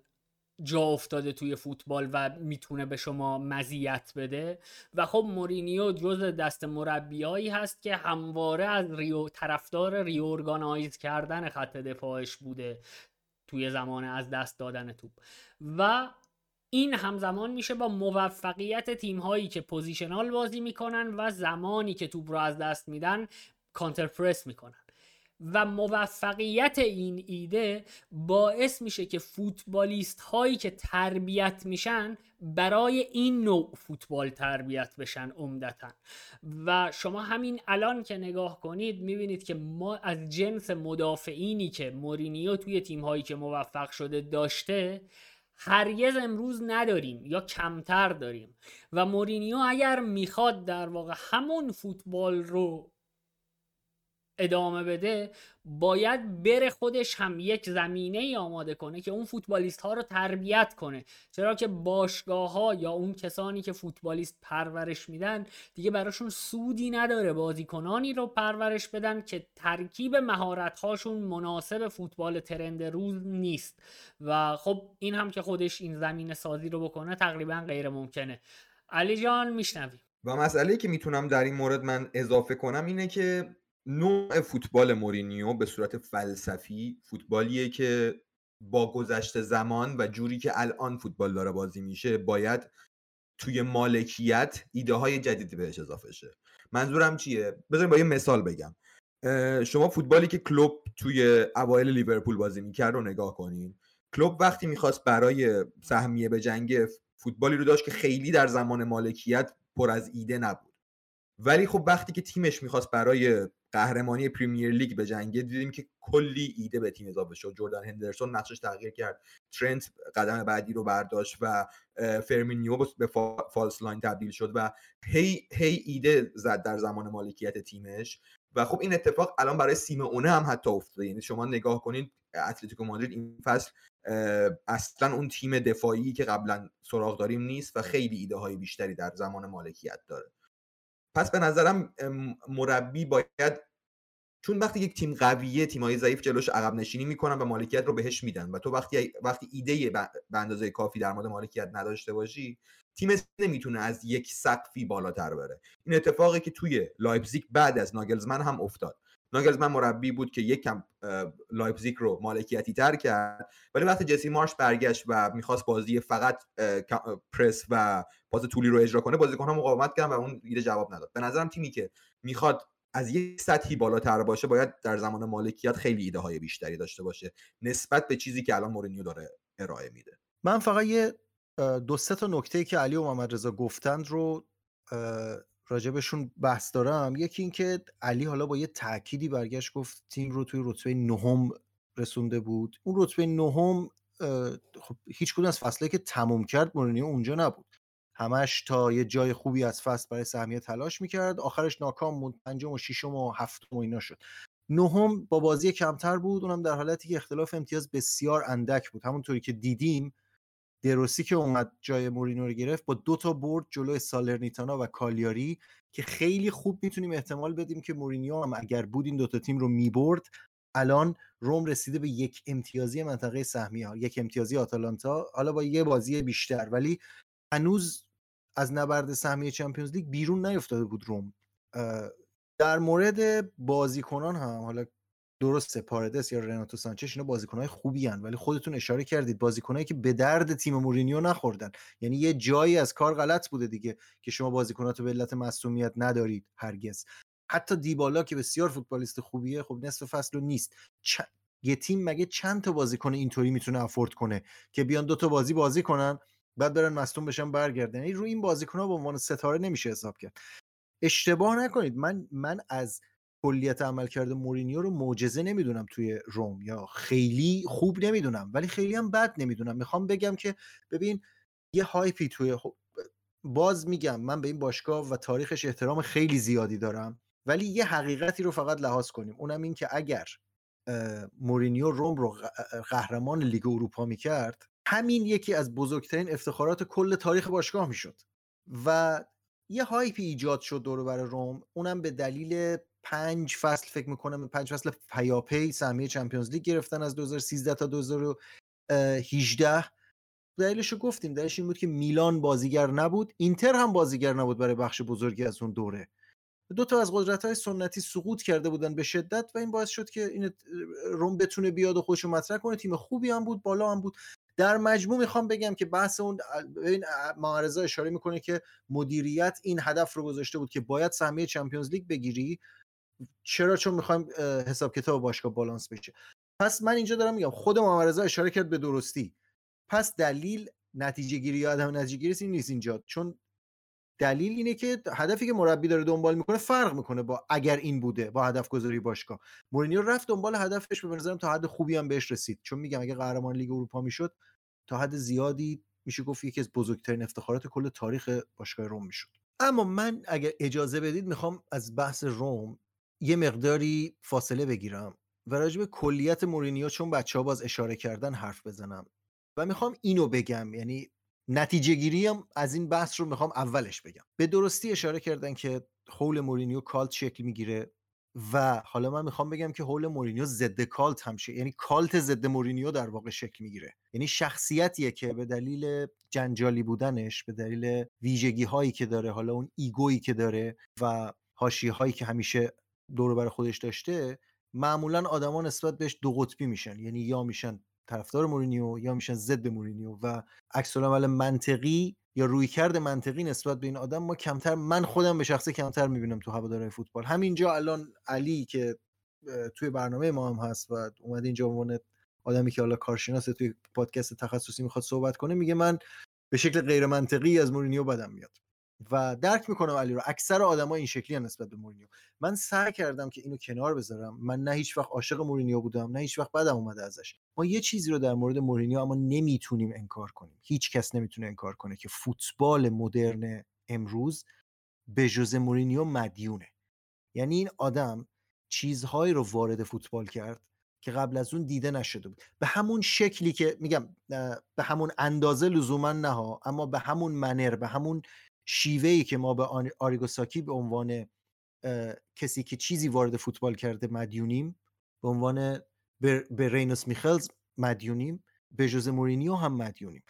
جا افتاده توی فوتبال و می‌تونه به شما مزیت بده. و خب مورینیو جز دست مربیایی هست که همواره از ریو طرفدار reorganize کردن خط دفاعش بوده توی زمان از دست دادن توپ. و این همزمان میشه با موفقیت تیم هایی که positional بازی می‌کنن و زمانی که توپ رو از دست میدن counter press می‌کنن. و موفقیت این ایده باعث میشه که فوتبالیست هایی که تربیت میشن برای این نوع فوتبال تربیت بشن عمدتا. و شما همین الان که نگاه کنید می‌بینید که ما از جنس مدافعینی که مورینیو توی تیم هایی که موفق شده داشته هرگز امروز نداریم یا کمتر داریم. و مورینیو اگر می‌خواد در واقع همون فوتبال رو ادامه بده باید بره خودش هم یک زمینه ای آماده کنه که اون فوتبالیست ها رو تربیت کنه. چرا که باشگاه ها یا اون کسانی که فوتبالیست پرورش میدن دیگه براشون سودی نداره بازیکنانی رو پرورش بدن که ترکیب مهارت هاشون مناسب فوتبال ترند روز نیست. و خب این هم که خودش این زمینه سازی رو بکنه تقریبا غیر ممکنه. علی جان میشنویم. و مسئله که می‌تونم در این مورد من اضافه کنم اینه که نوع فوتبال مورینیو به صورت فلسفی فوتبالیه که با گذشت زمان و جوری که الان فوتبال داره بازی میشه باید توی مالکیت ایده های جدیدی بهش اضافه شه. منظورم چیه؟ بذاریم با یه مثال بگم. شما فوتبالی که کلوب توی اوایل لیورپول بازی می‌کرد رو نگاه کنین. کلوب وقتی می‌خواست برای سهمیه به جنگ فوتبالی رو داشت که خیلی در زمان مالکیت پر از ایده نبود. ولی خب وقتی که تیمش می‌خواست برای قهرمانی پریمیر لیگ بجنگه دیدیم که کلی ایده به تیم اضافه شد. جردن هندرسون نقشش تغییر کرد. ترنت قدم بعدی رو برداشت و فرمینیو به false nine تبدیل شد و هی هی ایده زد در زمان مالکیت تیمش. و خب این اتفاق الان برای سیمئونه هم حتی افتاده. یعنی شما نگاه کنید اتلتیکو مادرید این فصل اصلا اون تیم دفاعی که قبلا سراغ داریم نیست و خیلی ایده های بیشتری در زمان مالکیت داره. پس به نظرم مربی باید چون وقتی یک تیم قویه تیمای ضعیف جلوش عقب نشینی می‌کنن و مالکیت رو بهش میدن و تو وقتی وقتی ایده به اندازه کافی در مورد مالکیت نداشته باشی تیم نمی‌تونه از یک سقفی بالاتر بره. این اتفاقی که توی لایپزیگ بعد از ناگلزمن هم افتاد. ناگلزمن مربی بود که یک کم لایپزیگ رو مالکیتی تر کرد. ولی وقتی جسی مارش برگشت و می‌خواست بازی فقط پرس و پاس طولی رو اجرا کنه بازیکن ها مقاومت کردن و اون ایده جواب نداد. به نظرم تیمی که می‌خواد از یک سطحی بالاتر باشه باید در زمان مالکیت خیلی ایده های بیشتری داشته باشه نسبت به چیزی که الان مورینیو داره ارائه میده. من فقط یه دو سه تا نکته که علی و محمد رضا گفتند رو راجبشون بحث دارم یکی اینکه علی حالا با یه تأکیدی برگشت گفت تیم رو توی رتبه نهم رسونده بود. اون رتبه نهم خب هیچ کدوم از فصله که تموم کرد مورینیو اونجا نبود. همش تا یه جای خوبی از فصل برای سهمیه تلاش می‌کرد. آخرش ناکام بود پنجم و ششم و هفتم و اینا شد. نهم با بازی کمتر بود اونم در حالتی که اختلاف امتیاز بسیار اندک بود. همونطوری که دیدیم دروسی که اومد جای مورینو رو گرفت با دو تا برد جلوی سالرنیتانا و کالیاری که خیلی خوب می‌تونیم احتمال بدیم که مورینیو هم اگر بود این دوتا تیم رو می‌برد الان روم رسیده به یک امتیازی منطقه سهمیه ها یک امتیازی آتالانتا حالا با یه بازی بیشتر. ولی هنوز از نبرد سهمیه چمپیونز لیگ بیرون نیفتاده بود روم در مورد بازیکنان هم حالا درسته پاردس یا رناتو سانچش اینا بازیکنهای خوبی هن ولی خودتون اشاره کردید بازیکنهایی که به درد تیم مورینیو نخوردن. یعنی یه جایی از کار غلط بوده دیگه که شما بازیکناتو به علت مصونیت ندارید هرگز. حتی دیبالا که بسیار فوتبالیست خوبیه خب نصف فصل نیست. چ... یه تیم مگه چند تا بازیکن اینطوری می‌تونه افورد کنه که بیان دو تا بازی بازی کنن بعد برن مصدوم بشن برگردن؟ یعنی روی این بازیکن‌ها به عنوان ستاره نمیشه حساب کرد. اشتباه نکنید. من من از کلیت عملکرد مورینیو رو معجزه نمی‌دونم توی روم یا خیلی خوب نمی‌دونم ولی خیلی هم بد نمی‌دونم. می‌خوام بگم که ببین یه هایپی توی باز میگم من به این باشگاه و تاریخش احترام خیلی زیادی دارم ولی یه حقیقتی رو فقط لحاظ کنیم. اونم این که اگر مورینیو روم رو قهرمان لیگ اروپا می‌کرد همین یکی از بزرگترین افتخارات کل تاریخ باشگاه می‌شد. و یه hype ی ایجاد شد دور بر روم اونم به دلیل پنج فصل فکر می‌کنم پنج فصل پیاپی سهمیه چمپیونز لیگ گرفتن از 2013 تا 2018 دلیلش رو گفتیم دلیلش این بود که میلان بازیگر نبود اینتر هم بازیگر نبود برای بخش بزرگی از اون دوره. دو تا از قدرت های سنتی سقوط کرده بودن به شدت و این باعث شد که این روم بتونه بیاد و خودشو مطرح کنه. تیم خوبی هم بود بالا هم بود. در مجموع می‌خوام بگم که بحث اون این معارضه اشاره می‌کنه که مدیریت این هدف رو گذاشته بود که باید سهمیه چمپیونز لیگ بگیری. چرا چون می‌خوایم حساب کتاب باشگاه بالانس بشه؟ پس من اینجا دارم میگم خود معارضه اشاره کرد به درستی. پس دلیل نتیجه گیری عدم نتیجه گیری نیست اینجا؟ چون دلیل اینه که هدفی که مربی داره دنبال می‌کنه فرق می‌کنه با اگر این بوده با هدف گذاری باشگاه. مورینیو رفت دنبال هدفش به نظرم تا حد خوبی هم بهش رسید. چون میگم اگه قهرمان لیگ اروپا می‌شد تا حد زیادی میشه گفت یکی از بزرگترین افتخارات کل تاریخ باشگاه روم می‌شد. اما من اگر اجازه بدید می‌خوام از بحث روم یه مقداری فاصله بگیرم و راجع به کلیت مورینیو چون بچه ها باز اشاره کردن حرف بزنم و می‌خوام اینو بگم یعنی نتیجه گیری از این بحث رو می‌خوام اولش بگم. به درستی اشاره کردن که حول مورینیو cult شکل می‌گیره و حالا من می‌خوام بگم که حول مورینیو ضد cult هم شه یعنی cult ضد مورینیو در واقع شکل می‌گیره. یعنی شخصیتیه که به دلیل جنجالی بودنش به دلیل ویژگی هایی که داره حالا اون ego یی که داره و حاشیه هایی که همیشه دور بر خودش داشته معمولا آدما نسبت بهش دو قطبی میشن. یعنی یا میشن طرفدار مورینیو یا میشن ضد مورینیو و عکس منطقی یا رویکرد منطقی نسبت به این آدم ما کمتر من خودم به شخصه کمتر می‌بینم تو هوادارهای فوتبال. همینجا الان علی که توی برنامه ما هم هست و اومده اینجا عنوان آدمی که حالا کارشناس توی پادکست تخصصی می‌خواد صحبت کنه میگه من به شکل غیر منطقی از مورینیو بدم میاد. و درک می‌کنم علی رو. اکثر آدما این شکلی نسبت به مورینیو. من سعی کردم که اینو کنار بذارم. من نه هیچ وقت عاشق مورینیو بودم نه هیچ وقت بدم اومده ازش. ما یه چیزی رو در مورد مورینیو اما نمی‌تونیم انکار کنیم. هیچ کس نمی‌تونه انکار کنه که فوتبال مدرن امروز به ژوزه مورینیو مدیونه. یعنی این آدم چیزهایی رو وارد فوتبال کرد که قبل از اون دیده نشده بود. به همون شکلی که میگم به همون اندازه لزوما نه اما به همون منر به همون شیوهی که ما به آریگوساکی به عنوان کسی که چیزی وارد فوتبال کرده مدیونیم به عنوان به رینوس میخلز مدیونیم به جوز مورینیو هم مدیونیم.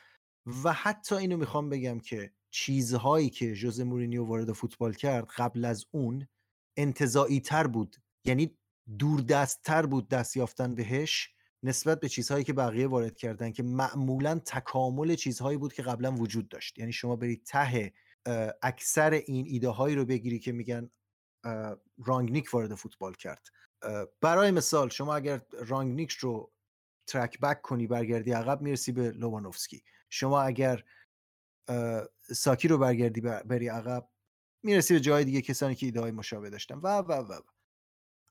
و حتی اینو می‌خوام بگم که چیزهایی که جوز مورینیو وارد فوتبال کرد قبل از اون انتظایی تر بود. یعنی تر بود دست یافتن بهش نسبت به چیزهایی که بقیه وارد کردن که معمولا تکامل چیزهایی بود که قبلا وجود داشت. یعنی شما برید ته اکثر این ایده هایی رو بگیری که میگن رانگنیک وارد فوتبال کرد. برای مثال شما اگر رانگنیک رو ترک بک کنی برگردی عقب می‌رسی به لوبانوفسکی شما اگر ساکی رو برگردی بری عقب می‌رسی به جای دیگه کسانی که ایده های مشابه داشتن. و و و, و.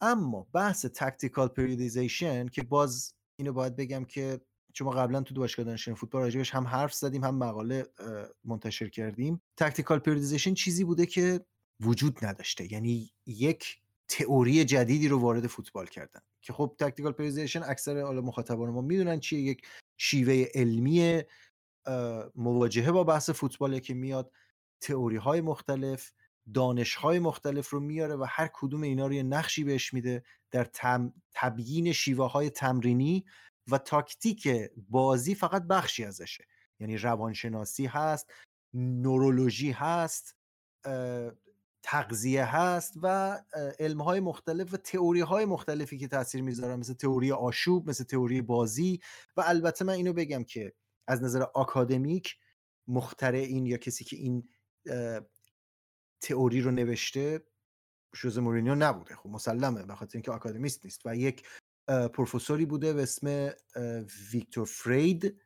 اما بحث tactical periodization که باز اینو باید بگم که چون ما قبلا تو باشگاه دانشگاه فوتبال راجبش هم حرف زدیم هم مقاله منتشر کردیم tactical periodization چیزی بوده که وجود نداشته یعنی یک تئوری جدیدی رو وارد فوتبال کردن که خب tactical periodization اکثر حالا مخاطبان ما می‌دونن چیه یک شیوه علمی مواجهه با بحث فوتباله که میاد تئوری های مختلف دانشهای مختلف رو میاره و هر کدوم اینا رو یه نقشی بهش میده در. تبیین شیوه های تمرینی و تاکتیک بازی فقط بخشی ازشه. یعنی روانشناسی هست نورولوژی هست تغذیه هست و علمهای مختلف و تئوری های مختلفی که تاثیر می‌ذارن مثل تئوری آشوب مثل تئوری بازی. و البته من اینو بگم که از نظر آکادمیک مخترع این یا کسی که این تئوری رو نوشته شوز مورینیو نبوده. خب مسلمه به خاطر اینکه آکادمیست نیست. و یک پروفسوری بوده به اسم ویکتور فرید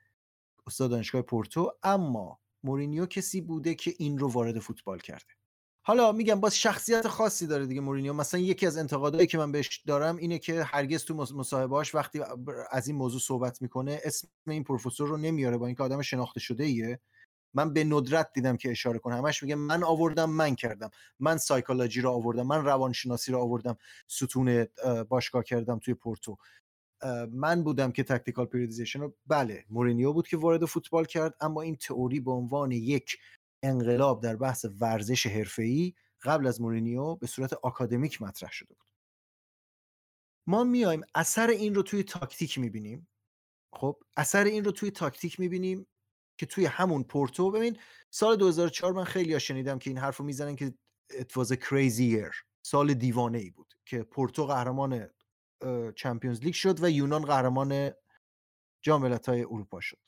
استاد دانشگاه پورتو. اما مورینیو کسی بوده که این رو وارد فوتبال کرده. حالا میگم باز شخصیت خاصی داره دیگه مورینیو. مثلا یکی از انتقادهایی که من بهش دارم اینه که هرگز تو مصاحبهاش وقتی از این موضوع صحبت می‌کنه اسم این پروفسور رو نمیاره با اینکه آدم شناخته شده ایه من به ندرت دیدم که اشاره کنه. همش میگه من آوردم من کردم. من سایکولوژی رو آوردم من روانشناسی رو آوردم ستون باشگاه کردم توی پورتو. من بودم که tactical periodization رو بله مورینیو بود که وارد فوتبال کرد اما این تئوری به عنوان یک انقلاب در بحث ورزش حرفه‌ای قبل از مورینیو به صورت آکادمیک مطرح شده بود. ما میایم اثر این رو توی تاکتیک می‌بینیم. خب اثر این رو توی تاکتیک می‌بینیم. که توی همون پورتو ببین سال 2004 من خیلی ها شنیدم که این حرف رو می‌زنن که it was a crazy year. سال دیوانه ای بود که پورتو قهرمان Champions League شد و یونان قهرمان جام های اروپا شد.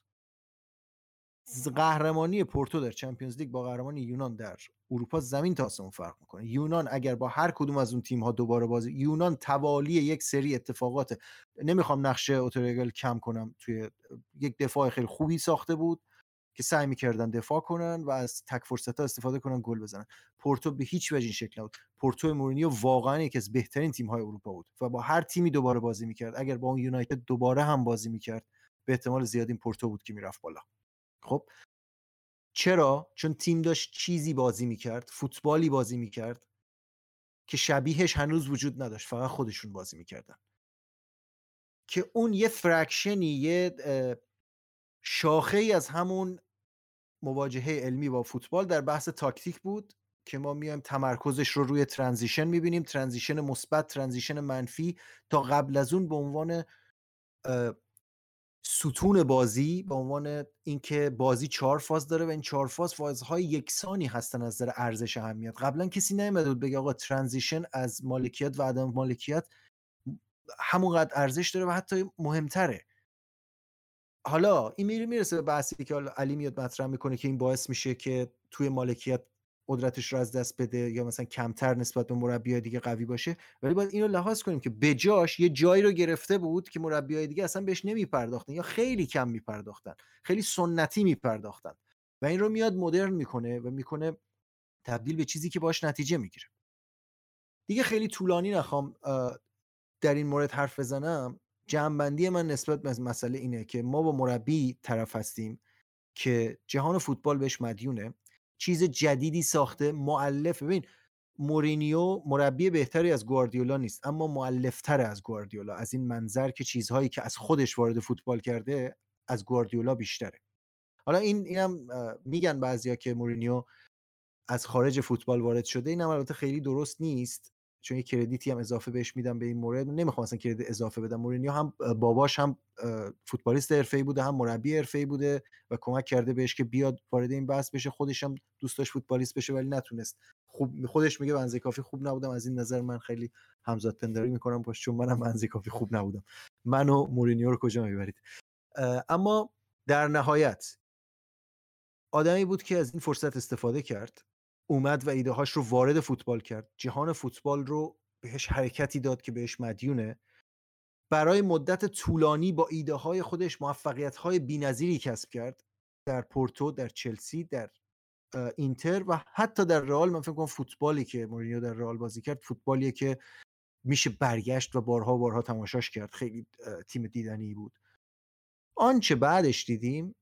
قهرمانی پورتو در Champions League با قهرمانی یونان در اروپا زمین تا آسمون فرق می‌کنه. یونان اگر با هر کدوم از اون تیم ها دوباره بازی یونان توالی یک سری اتفاقات نمی‌خوام نقشه اوتورگل کم کنم توی یک دفاع خیلی خوبی ساخته بود. که سعی می‌کردن دفاع کنن و از تک فرصت ها استفاده کنن گل بزنن. پورتو به هیچ وجه این شکل نبود. پورتو مورینیو واقعا یکی از بهترین تیم های اروپا بود و با هر تیمی دوباره بازی می‌کرد. اگر با اون یونایتد دوباره هم بازی می‌کرد به احتمال زیاد این پورتو بود که می‌رفت بالا. خب؟ چرا؟ چون تیم داشت چیزی بازی می‌کرد فوتبالی بازی می‌کرد که شبیهش هنوز وجود نداشت. فقط خودشون بازی می‌کردن. که اون یه fraction ی یه شاخه ای از همون مواجهه علمی با فوتبال در بحث تاکتیک بود که ما میایم تمرکزش رو روی transition می‌بینیم. transition مثبت transition منفی تا قبل از اون به عنوان ستون بازی به عنوان اینکه بازی چهار فاز داره و این چهار فاز فازهای یکسانی هستن از نظر ارزش اهمیت. قبلا کسی نمیاد بود بگه آقا transition از مالکیت و عدم مالکیت همونقدر ارزش داره و حتی مهمتره. حالا این میره می‌رسه به بحثی که علی میاد مطرح می‌کنه که این باعث میشه که توی مالکیت قدرتش رو از دست بده یا مثلا کمتر نسبت به مربی دیگه قوی باشه. ولی باید اینو لحاظ کنیم که بجاش یه جایی رو گرفته بود که مربی دیگه اصلا بهش نمیپرداختن یا خیلی کم میپرداختن خیلی سنتی میپرداختن و این رو میاد مدرن می‌کنه و می‌کنه تبدیل به چیزی که باش نتیجه می‌گیره. دیگه خیلی طولانی نخوام در این مورد حرف بزنم. جمعبندی من نسبت به مسئله اینه که ما با مربی طرف هستیم که جهان فوتبال بهش مدیونه. چیز جدیدی ساخته معلف ببین مورینیو مربی بهتری از گواردیولا نیست اما معلفتر از گواردیولا. از این منظر که چیزهایی که از خودش وارد فوتبال کرده از گواردیولا بیشتره. حالا این اینم میگن بعضیا که مورینیو از خارج فوتبال وارد شده. اینم البته خیلی درست نیست. چون یه credit ی هم اضافه بهش میدم به این مورد. نمی‌خوام اصلا credit اضافه بدم. مورینیو هم باباش هم فوتبالیست حرفه‌ای بوده هم مربی حرفه‌ای بوده و کمک کرده بهش که بیاد وارد این بحث بشه. خودش هم دوست داشت فوتبالیست بشه ولی نتونست. خوب خودش میگه به اندازه کافی خوب نبودم. از این نظر من خیلی همذات پنداری می‌کنم باش چون منم به اندازه کافی خوب نبودم. منو مورینیو رو کجا می‌برید؟ اما در نهایت آدمی بود که از این فرصت استفاده کرد. اومد و ایده هاش رو وارد فوتبال کرد. جهان فوتبال رو بهش حرکتی داد که بهش مدیونه. برای مدت طولانی با ایده های خودش موفقیت های بینظیری کسب کرد. در پورتو در چلسی در اینتر و حتی در رئال. من فکر کنم فوتبالی که مورینیو در رئال بازی کرد فوتبالیه که میشه برگشت و بارها و بارها تماشاش کرد. خیلی تیم دیدنی بود. آنچه بعدش دیدیم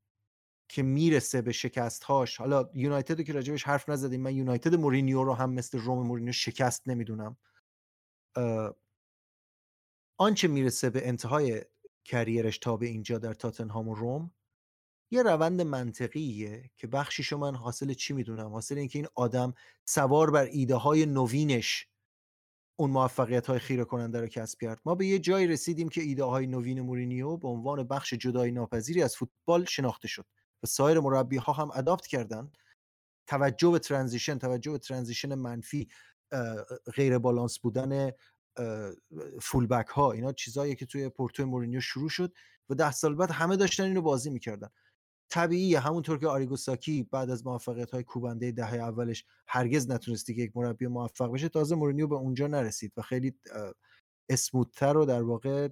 که می‌رسه به شکست هاش حالا یونایتد که راجبش حرف نزدیم من یونایتد مورینیو رو هم مثل روم مورینیو شکست نمی‌دونم. آنچه می‌رسه به انتهای کریرش تا به اینجا در تاتنهام و روم یه روند منطقیه که بخشیشو من حاصل چی می‌دونم؟ حاصل اینکه این آدم سوار بر ایده های نوینش اون موفقیت های خیره کننده رو کسب کرد. ما به یه جایی رسیدیم که ایده های نوین مورینیو به عنوان بخش جدایی ناپذیری از فوتبال شناخته شد. و سایر مربی ها هم adapt کردن. توجه به transition توجه به transition منفی غیر بالانس بودن فولبک ها اینا چیزایی که توی پورتو مورینیو شروع شد و ده سال بعد همه داشتن اینو بازی می‌کردن. طبیعیه همونطور که آریگو ساکی بعد از موفقیت های کوبنده دهه اولش هرگز نتونست که یک مربی موفق بشه تازه مورینیو به اونجا نرسید و خیلی اسموتتر رو در واقع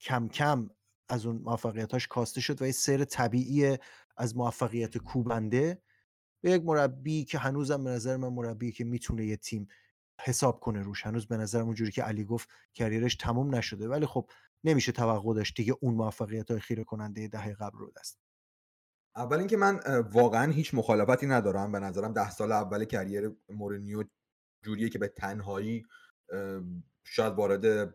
کم کم از اون موفقیتاش کاسته شد و یه سیر طبیعی از موفقیت کوبنده به یک مربی که هنوزم به نظر من مربی که می‌تونه یه تیم حساب کنه روش. هنوز به نظر اونجوری که علی گفت کریرش تموم نشده. ولی خب نمیشه توقع داشت دیگه اون موفقیت های خیره کننده دهه قبل رو دست اول اینکه من واقعا هیچ مخالفتی ندارم. به نظرم ده سال اول کریر مورینیو جوریه که به تنهایی شاید وارد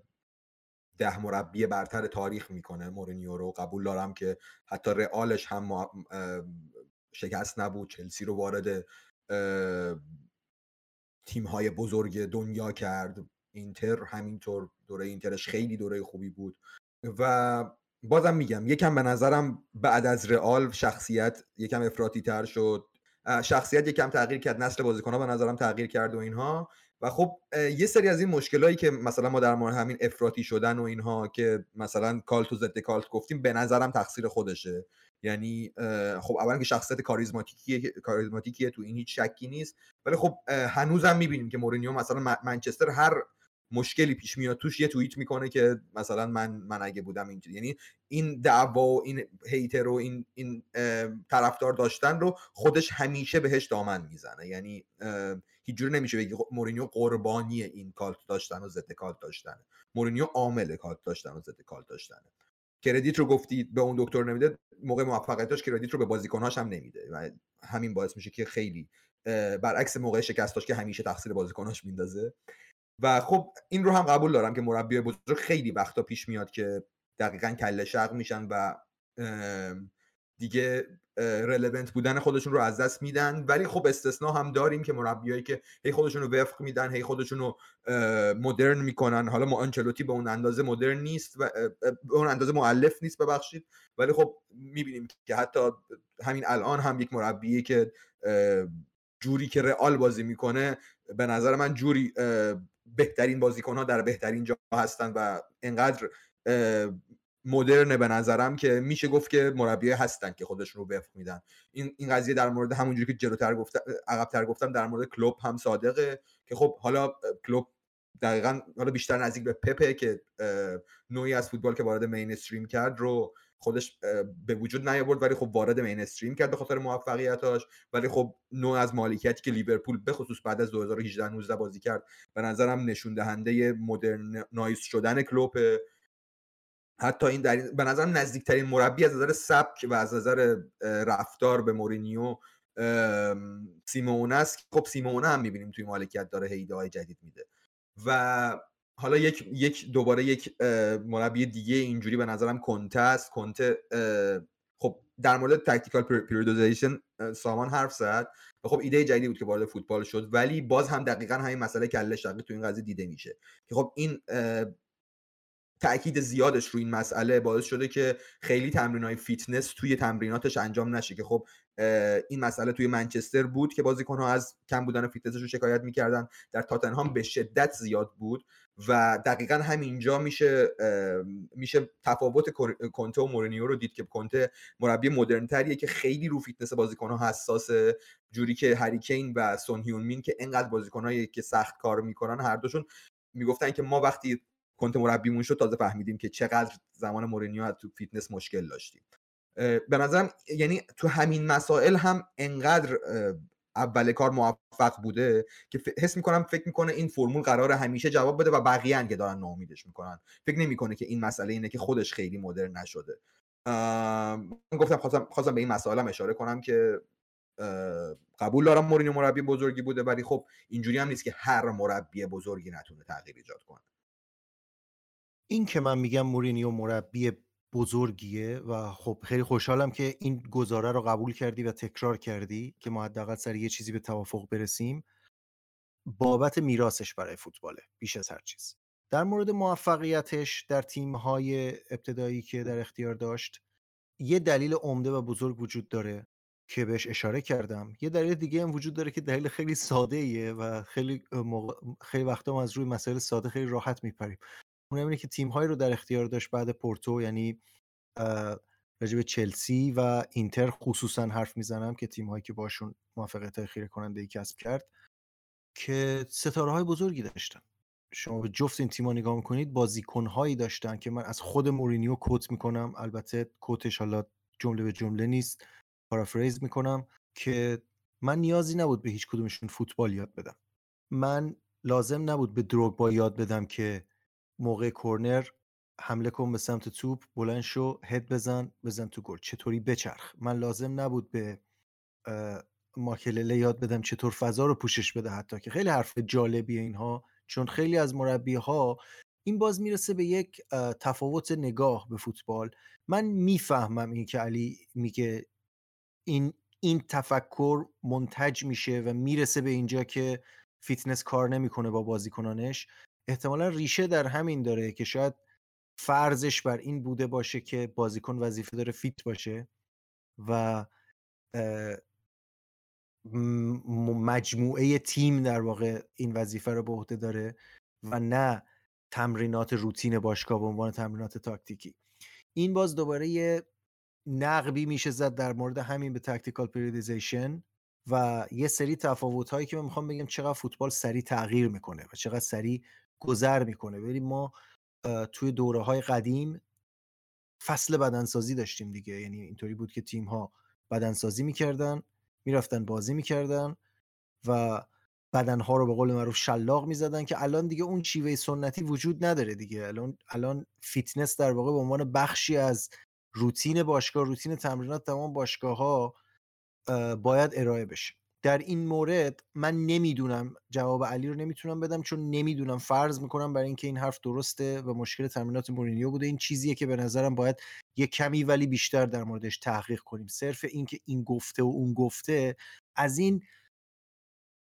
ده مربی برتر تاریخ می‌کنه. مورینیو رو قبول دارم که حتی رئالش هم شکست نبود. چلسی رو وارد تیم های بزرگ دنیا کرد. اینتر همینطور دوره اینترش خیلی دوره خوبی بود. و بازم میگم یکم به نظرم بعد از رئال شخصیت یکم افراطی تر شد شخصیت یکم تغییر کرد. نسل بازیکن ها به نظرم تغییر کرد و اینها. و خب یه سری از این مشکلایی که مثلا ما در مورد همین افراطی شدن و اینها که مثلا کالت و ضد کالت گفتیم به نظرم تقصیر خودشه. یعنی خب اولا که شخصیت کاریزماتیکیه کاریزماتیکیه تو این هیچ شکی نیست. ولی خب هنوزم می‌بینیم که مورینیو مثلا منچستر هر مشکلی پیش میاد توش یه توییت می‌کنه که مثلا من من اگه بودم اینجوری. یعنی این دعوا و این هیتر و این این طرفدار داشتن رو خودش همیشه بهش دامن می‌زنه. یعنی هیچ جوری نمیشه بگی خب مورینیو قربانی این کالت داشتن و ضد کالت داشتن مورینیو عامل کالت داشتن و ضد کالت داشتنه. کردیت رو گفتی به اون دکتر نمیده موقع موفقیتاش کردیت رو به بازیکناش هم نمیده. و همین باعث میشه که خیلی برعکس موقع شکستاش که همیشه تقصیر بازیکناش میندازه. و خب این رو هم قبول دارم که مربی بزرگ خیلی وقتا پیش میاد که دقیقا کله شق میشن و دیگه رلونت بودن خودشون رو از دست میدن. ولی خب استثنا هم داریم که مربیایی که هی خودشون رو وفق میدن هی خودشون رو مدرن می‌کنن. حالا ما آنچلوتی به اون اندازه مدرن نیست و به اون اندازه معلف نیست ببخشید. ولی خب می‌بینیم که حتی همین الان هم یک مربیه که جوری که رئال بازی می‌کنه به نظر من جوری بهترین بازیکن ها در بهترین جا هستن و انقدر مدرنه به نظرم که میشه گفت که مربی هستن که خودشون رو وفق میدن. این این قضیه در مورد همونجوری که جلوتر گفتم عقبتر گفتم در مورد کلوب هم صادقه که خب حالا کلوب دقیقا حالا بیشتر نزدیک به پپه که نوعی از فوتبال که وارد مین استریم کرد رو خودش به وجود نیاورد ولی خب وارد مین استریم کرد به خاطر موفقیتاش. ولی خب نوع از مالکیتی که لیورپول به خصوص بعد از 2018 19 بازی کرد به نظرم نشون دهنده modernize شدن کلوپ. حتی این در به نظرم نزدیکترین مربی از نظر سبک و از نظر رفتار به مورینیو سیمونه است. خب سیمونه هم می‌بینیم توی مالکیت داره ایده های جدید میده. و حالا یک یک دوباره یک مربی دیگه اینجوری به نظرم کنته است. کنته خب در مورد tactical periodization سامان حرف زد. خب ایده جدیدی بود که وارد فوتبال شد ولی باز هم دقیقا همین مسئله کله شقی تو این قضیه دیده میشه. که خب این تاکید زیادش رو این مسئله باعث شده که خیلی تمرین های فیتنس توی تمریناتش انجام نشه که خب این مسئله توی منچستر بود که بازیکن ها از کم بودن فیتنسش رو شکایت می‌کردن. در تاتنهام به شدت زیاد بود و دقیقا همینجا میشه میشه تفاوت کنته و مورینیو رو دید که کنته مربی مدرن که خیلی رو فیتنس بازیکن ها حساسه. جوری که هری کین و سون هیونگ مین که انقدر بازیکنایی که سخت کار می‌کنن هر دوشون می‌گفتن که ما وقتی کنته مربیمون شد تازه فهمیدیم که چقدر زمان مورینیو تو فیتنس مشکل داشتیم. به نظرم یعنی تو همین مسائل هم انقدر اول کار موفق بوده که حس می‌کنم فکر می‌کنه این فرمول قراره همیشه جواب بده و بقیه که دارن ناامیدش می‌کنن. فکر نمی‌کنه که این مسئله اینه که خودش خیلی مدرن نشده. من گفتم خواستم, خواستم به این مسائل اشاره کنم که قبول دارم مورینیو مربی بزرگی بوده ولی خب اینجوری هم نیست که هر مربی بزرگی نتونه تغییر ایجاد کنه. این که من میگم مورینیو مربی بزرگیه و خب خیلی خوشحالم که این گزاره رو قبول کردی و تکرار کردی که ما حداقل سر یه چیزی به توافق برسیم. بابت میراثش برای فوتباله بیش از هر چیز. در مورد موفقیتش در تیم‌های ابتدایی که در اختیار داشت یه دلیل عمده و بزرگ وجود داره که بهش اشاره کردم. یه دلیل دیگه هم وجود داره که دلیل خیلی ساده ایه و خیلی موقع... خیلی وقتا ما از روی مسائل ساده خیلی راحت میپریم. اون اینه که تیم‌هایی رو در اختیار داشت بعد پورتو یعنی راجب چلسی و اینتر خصوصا حرف می‌زنم که تیم‌هایی که باشون موفقیت خیره کننده ای کسب کرد که ستاره های بزرگی داشتن. شما به جفت این تیم‌ها نگاه می‌کنید بازیکنهایی داشتن که من از خود مورینیو کوت می‌کنم. البته کوتش حالا جمله به جمله نیست پارافریز می‌کنم که من نیازی نبود به هیچ کدومشون فوتبال یاد بدم. من لازم نبود به با یاد بدم که موقع کورنر حمله کن به سمت توپ بلند شو هد بزن بزن تو گل. چطوری بچرخ؟ من لازم نبود به ماکلله یاد بدم چطور فضا رو پوشش بده حتی که. خیلی حرف جالبیه اینها چون خیلی از مربی ها این باز می‌رسه به یک تفاوت نگاه به فوتبال. من می‌فهمم این که علی میگه این این تفکر منتج میشه و می‌رسه به اینجا که فیتنس کار نمی‌کنه با بازیکنانش. احتمالا ریشه در همین داره که شاید فرضش بر این بوده باشه که بازیکن وظیفه داره fit باشه و مجموعه تیم در واقع این وظیفه رو به عهده داره و نه تمرینات روتین باشگاه به عنوان تمرینات تاکتیکی. این باز دوباره یه نقبی میشه زد در مورد همین به tactical periodization و یه سری تفاوت هایی که من می‌خوام بگم چقدر فوتبال سریع تغییر می‌کنه و چقدر سریع گذر می‌کنه. ولی ما توی دوره های قدیم فصل بدنسازی داشتیم دیگه. یعنی اینطوری بود که تیم ها بدنسازی می‌کردن می‌رفتن بازی می‌کردن و بدنها رو به قول معروف شلاق می‌زدن که الان دیگه اون شیوه سنتی وجود نداره دیگه. الان الان فیتنس در واقع به عنوان بخشی از روتین باشگاه روتین تمرینات تمام باشگاه ها باید ارائه بشه. در این مورد من نمی‌دونم جواب علی رو نمی‌تونم بدم چون نمی‌دونم. فرض می‌کنم برای اینکه این حرف درسته و مشکل تمرینات مورینیو بوده این چیزیه که به نظرم باید یه کمی ولی بیشتر در موردش تحقیق کنیم. صرف اینکه این گفته و اون گفته از این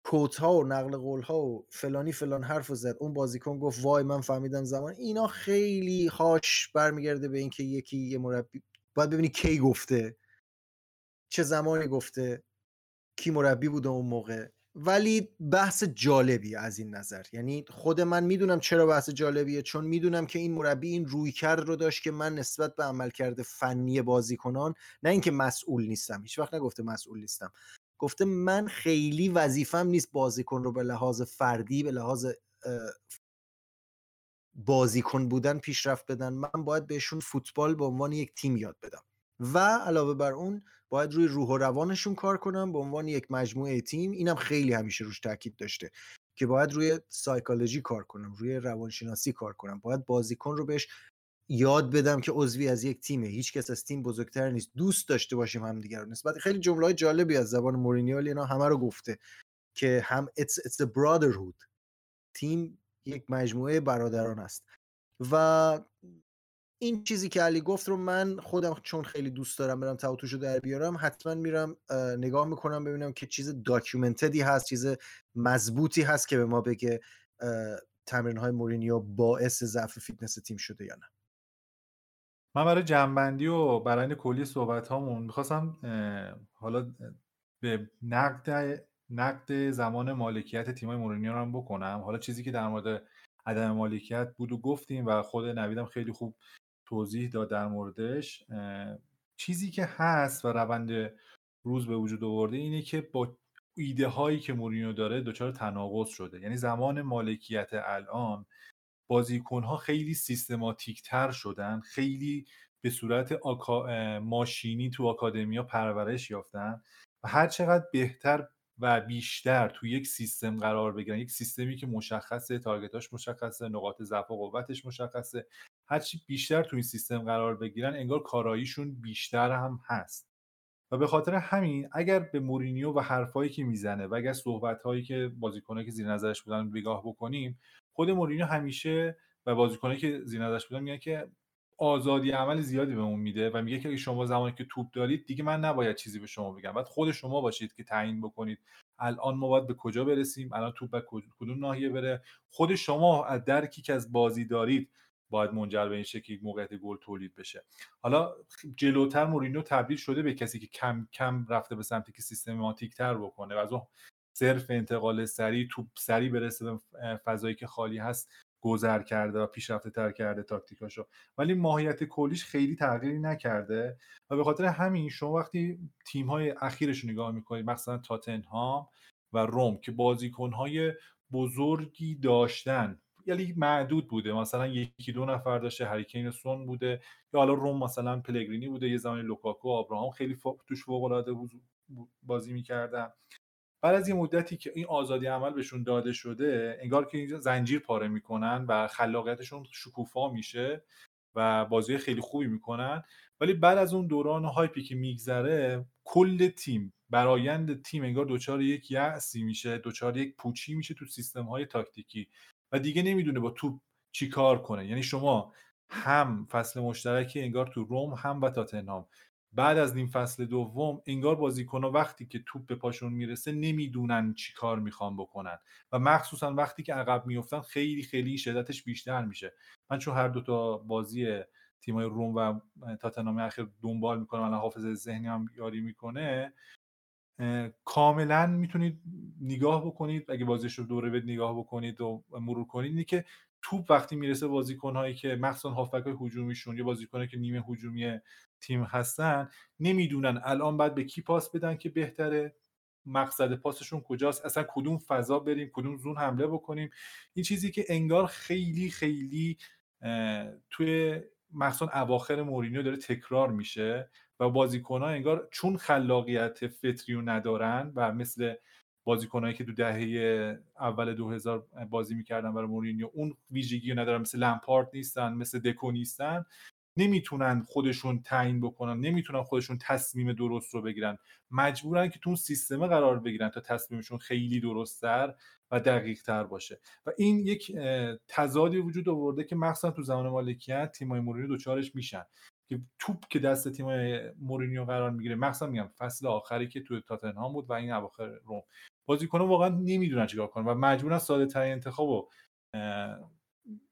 کوت ها و نقل قول ها و فلانی فلان حرف زد اون بازیکن گفت وای من فهمیدم زمان. اینا خیلی هاش برمیگرده به اینکه یکی یه مربی باید ببینی کی گفته چه زمانی گفته. کی مربی بوده اون موقع. ولی بحث جالبی از این نظر. یعنی خود من می‌دونم چرا بحث جالبیه چون می‌دونم که این مربی این روی کرد رو داشت که من نسبت به عملکرد فنی بازیکنان نه اینکه مسئول نیستم هیچ وقت نگفته مسئول نیستم. گفته من خیلی وظیفم نیست بازیکن رو به لحاظ فردی به لحاظ بازیکن بودن پیشرفت بدن. من باید بهشون فوتبال به عنوان یک تیم یاد بدم. و علاوه بر اون باید روی روح و روانشون کار کنم به عنوان یک مجموعه تیم. اینم خیلی همیشه روش تاکید داشته که باید روی سایکولوژی کار کنم روی روانشناسی کار کنم. باید بازیکن رو بهش یاد بدم که عضوی از یک تیمه. هیچ کس از تیم بزرگتر نیست. دوست داشته باشیم همدیگه رو. نسبت خیلی جمله جالبی از زبان مورینیو اینا همه رو گفته که هم it's, it's a brotherhood. تیم یک مجموعه برادران است. و این چیزی که علی گفت رو من خودم چون خیلی دوست دارم برم تا و توشو در بیارم حتما میرم نگاه می‌کنم ببینم که چیز documented ی هست چیز مضبوطی هست که به ما بگه تمرین های مورینیو باعث ضعف فیتنس تیم شده یا نه. من برای جمع‌بندی و برای کلی صحبت هامون می‌خواستم حالا به نقد نقد زمان مالکیت تیمای مورینیو رو هم بکنم. حالا چیزی که در مورد عدم مالکیت بود و گفتیم و خود نویدم خیلی خوب توضیح داد در موردش چیزی که هست و روند روز به وجود آورده اینه که با ایده هایی که مورینیو داره دچار تناقض شده. یعنی زمان مالکیت الان بازیکن ها خیلی سیستماتیک تر شدن خیلی به صورت ماشینی تو آکادمیا پرورش یافتن و هر چقدر بهتر و بیشتر تو یک سیستم قرار بگیرن یک سیستمی که مشخصه تارگتاش مشخصه نقاط ضعف و قوتش مشخصه هرچی بیشتر تو این سیستم قرار بگیرن انگار کاراییشون بیشتر هم هست. و به خاطر همین اگر به مورینیو و حرفایی که می‌زنه و اگر صحبتهایی که بازیکنایی که زیر نظرش بودن بگاه بکنیم خود مورینیو همیشه و بازیکنایی که زیر نظرش بودن میگن که آزادی عمل زیادی بهمون میده و میگه که شما زمانی که توپ دارید دیگه من نباید چیزی به شما بگم. بعد خود شما باشید که تعیین بکنید. الان ما باید به کجا برسیم؟ الان توپ به کدوم ناحیه بره؟ خود شما از درکی که از بازی دارید باید منجر به این شکل موقعیت گل تولید بشه. حالا جلوتر مورینو تبدیل شده به کسی که کم کم رفته به سمتی که سیستماتیک تر بکنه و از اون صرف انتقال سریع توپ سریع برسه به فضایی که خالی هست گذر کرده و پیشرفته تر کرده تاکتیکاشو. ولی ماهیت کلیش خیلی تغییری نکرده و به خاطر همین شما وقتی تیم های اخیرش نگاه می‌کنید مثلا تاتنهام و روم که بازیکن های بزرگی داشتن یعنی معدود بوده. مثلا یکی دو نفر داشته هری کین و سون بوده. یا حالا روم مثلا پلگرینی بوده یه زمانی لوکاکو و آبراهام خیلی توش فوق العاده بازی می‌کردن. بعد از یه مدتی که این آزادی عمل بهشون داده شده انگار که اینجا زنجیر پاره می‌کنن و خلاقیتشون شکوفا میشه و بازی خیلی خوبی می‌کنن. ولی بعد از اون دوران hype ی که میگذره کل تیم برایند تیم انگار دچار یک یأسی میشه دچار یک پوچی میشه تو سیستم های تاکتیکی. و دیگه نمی‌دونه با توپ چی کار کنه. یعنی شما هم فصل مشترکی انگار تو روم هم و تاتنهام بعد از نیم فصل دوم انگار بازیکنها وقتی که توپ به پاشون می‌رسه نمی‌دونن چی کار می‌خوان بکنن. و مخصوصا وقتی که عقب میفتن خیلی خیلی شدتش بیشتر میشه. من چون هر دو تا بازی تیمای روم و تاتنهام اخیر دنبال می‌کنم الان حافظ ذهنی هم یاری می‌کنه کاملا می‌تونید نگاه بکنید اگه بازیش رو دوره بد نگاه بکنید و مرور کنید اینه که توپ وقتی می‌رسه بازیکن هایی که مخصوصا هافبک های هجومیشون یا بازیکن که نیمه هجومی تیم هستن نمی‌دونن. الان باید به کی پاس بدن که بهتره؟ مقصد پاسشون کجاست؟ اصلا کدوم فضا بریم کدوم زون حمله بکنیم؟ این چیزی که انگار خیلی خیلی توی مخصوصا اواخر مورینیو داره تکرار میشه. و بازیکنها انگار چون خلاقیت فطری رو ندارن و مثل بازیکنایی که تو دهه اول 2000 بازی می‌کردن برای مورینیو اون ویژگی رو ندارن. مثل لمپارت نیستن مثل دکو نیستن. نمی‌تونن خودشون تعیین بکنن نمی‌تونن خودشون تصمیم درست رو بگیرن. مجبورن که تو سیستم قرار بگیرن تا تصمیمشون خیلی درستتر و دقیق تر باشه. و این یک تضادی وجود آورده که مخصوصا تو زمان مالکیت تیمای مورینیو دوچارش میشن. که توپ که دست تیمای مورینیو قرار می‌گیره. مخصوصا میگم فصل آخری که تو تاتنهام بود و این اواخر روم. بازیکن‌ها واقعا نمی‌دونن چیکار کنن و مجبورن ساده ترین انتخاب رو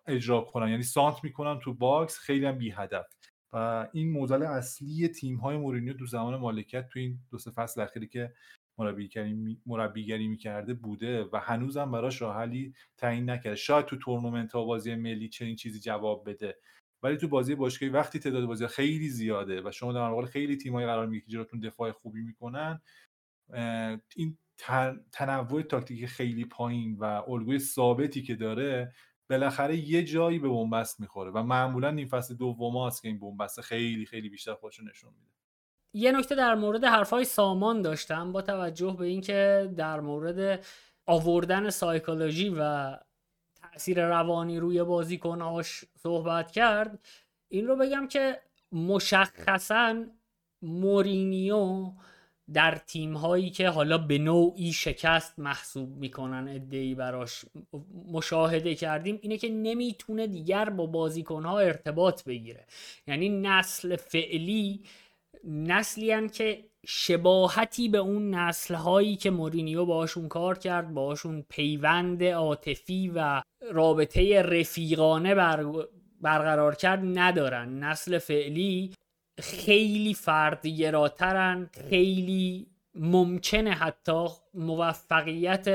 اجرا کنن. یعنی سانتر می‌کنن تو box خیلی هم بی هدف و این معضل اصلی تیم های مورینیو تو زمان مالکیت تو این دو سه فصل اخیری که مربیگری مربیگری می‌کرده بوده و هنوزم براش راه حلی تعیین نکرده. شاید تو تورنمنت ها بازی ملی چنین چیزی جواب بده. ولی تو بازی باشگاهی وقتی تعداد بازی خیلی زیاده و شما در مقابل خیلی تیمایی قرار می‌گیرید که جلوتون دفاع خوبی می‌کنن این تنوع تاکتیکی خیلی پایین و الگوی ثابتی که داره بالاخره یه جایی به بنبست می‌خوره و معمولا این فصل دوم هست که این بنبست خیلی خیلی بیشتر خودشو نشون میده. یه نکته در مورد حرفای سامان داشتم با توجه به اینکه در مورد آوردن سایکولوژی و تاثیر روانی روی بازیکناش صحبت کرد. این رو بگم که مشخصا مورینیو در تیم هایی که حالا به نوعی شکست محسوب می‌کنن ادهی براش مشاهده کردیم اینه که نمی‌تونه دیگر با بازیکن ها ارتباط بگیره. یعنی نسل فعلی نسلی که شباهتی به اون نسل هایی که مورینیو باشون کار کرد باشون پیوند عاطفی و رابطه رفیقانه برقرار کرد ندارن. نسل فعلی خیلی فردگراترن خیلی ممکنه حتی موفقیت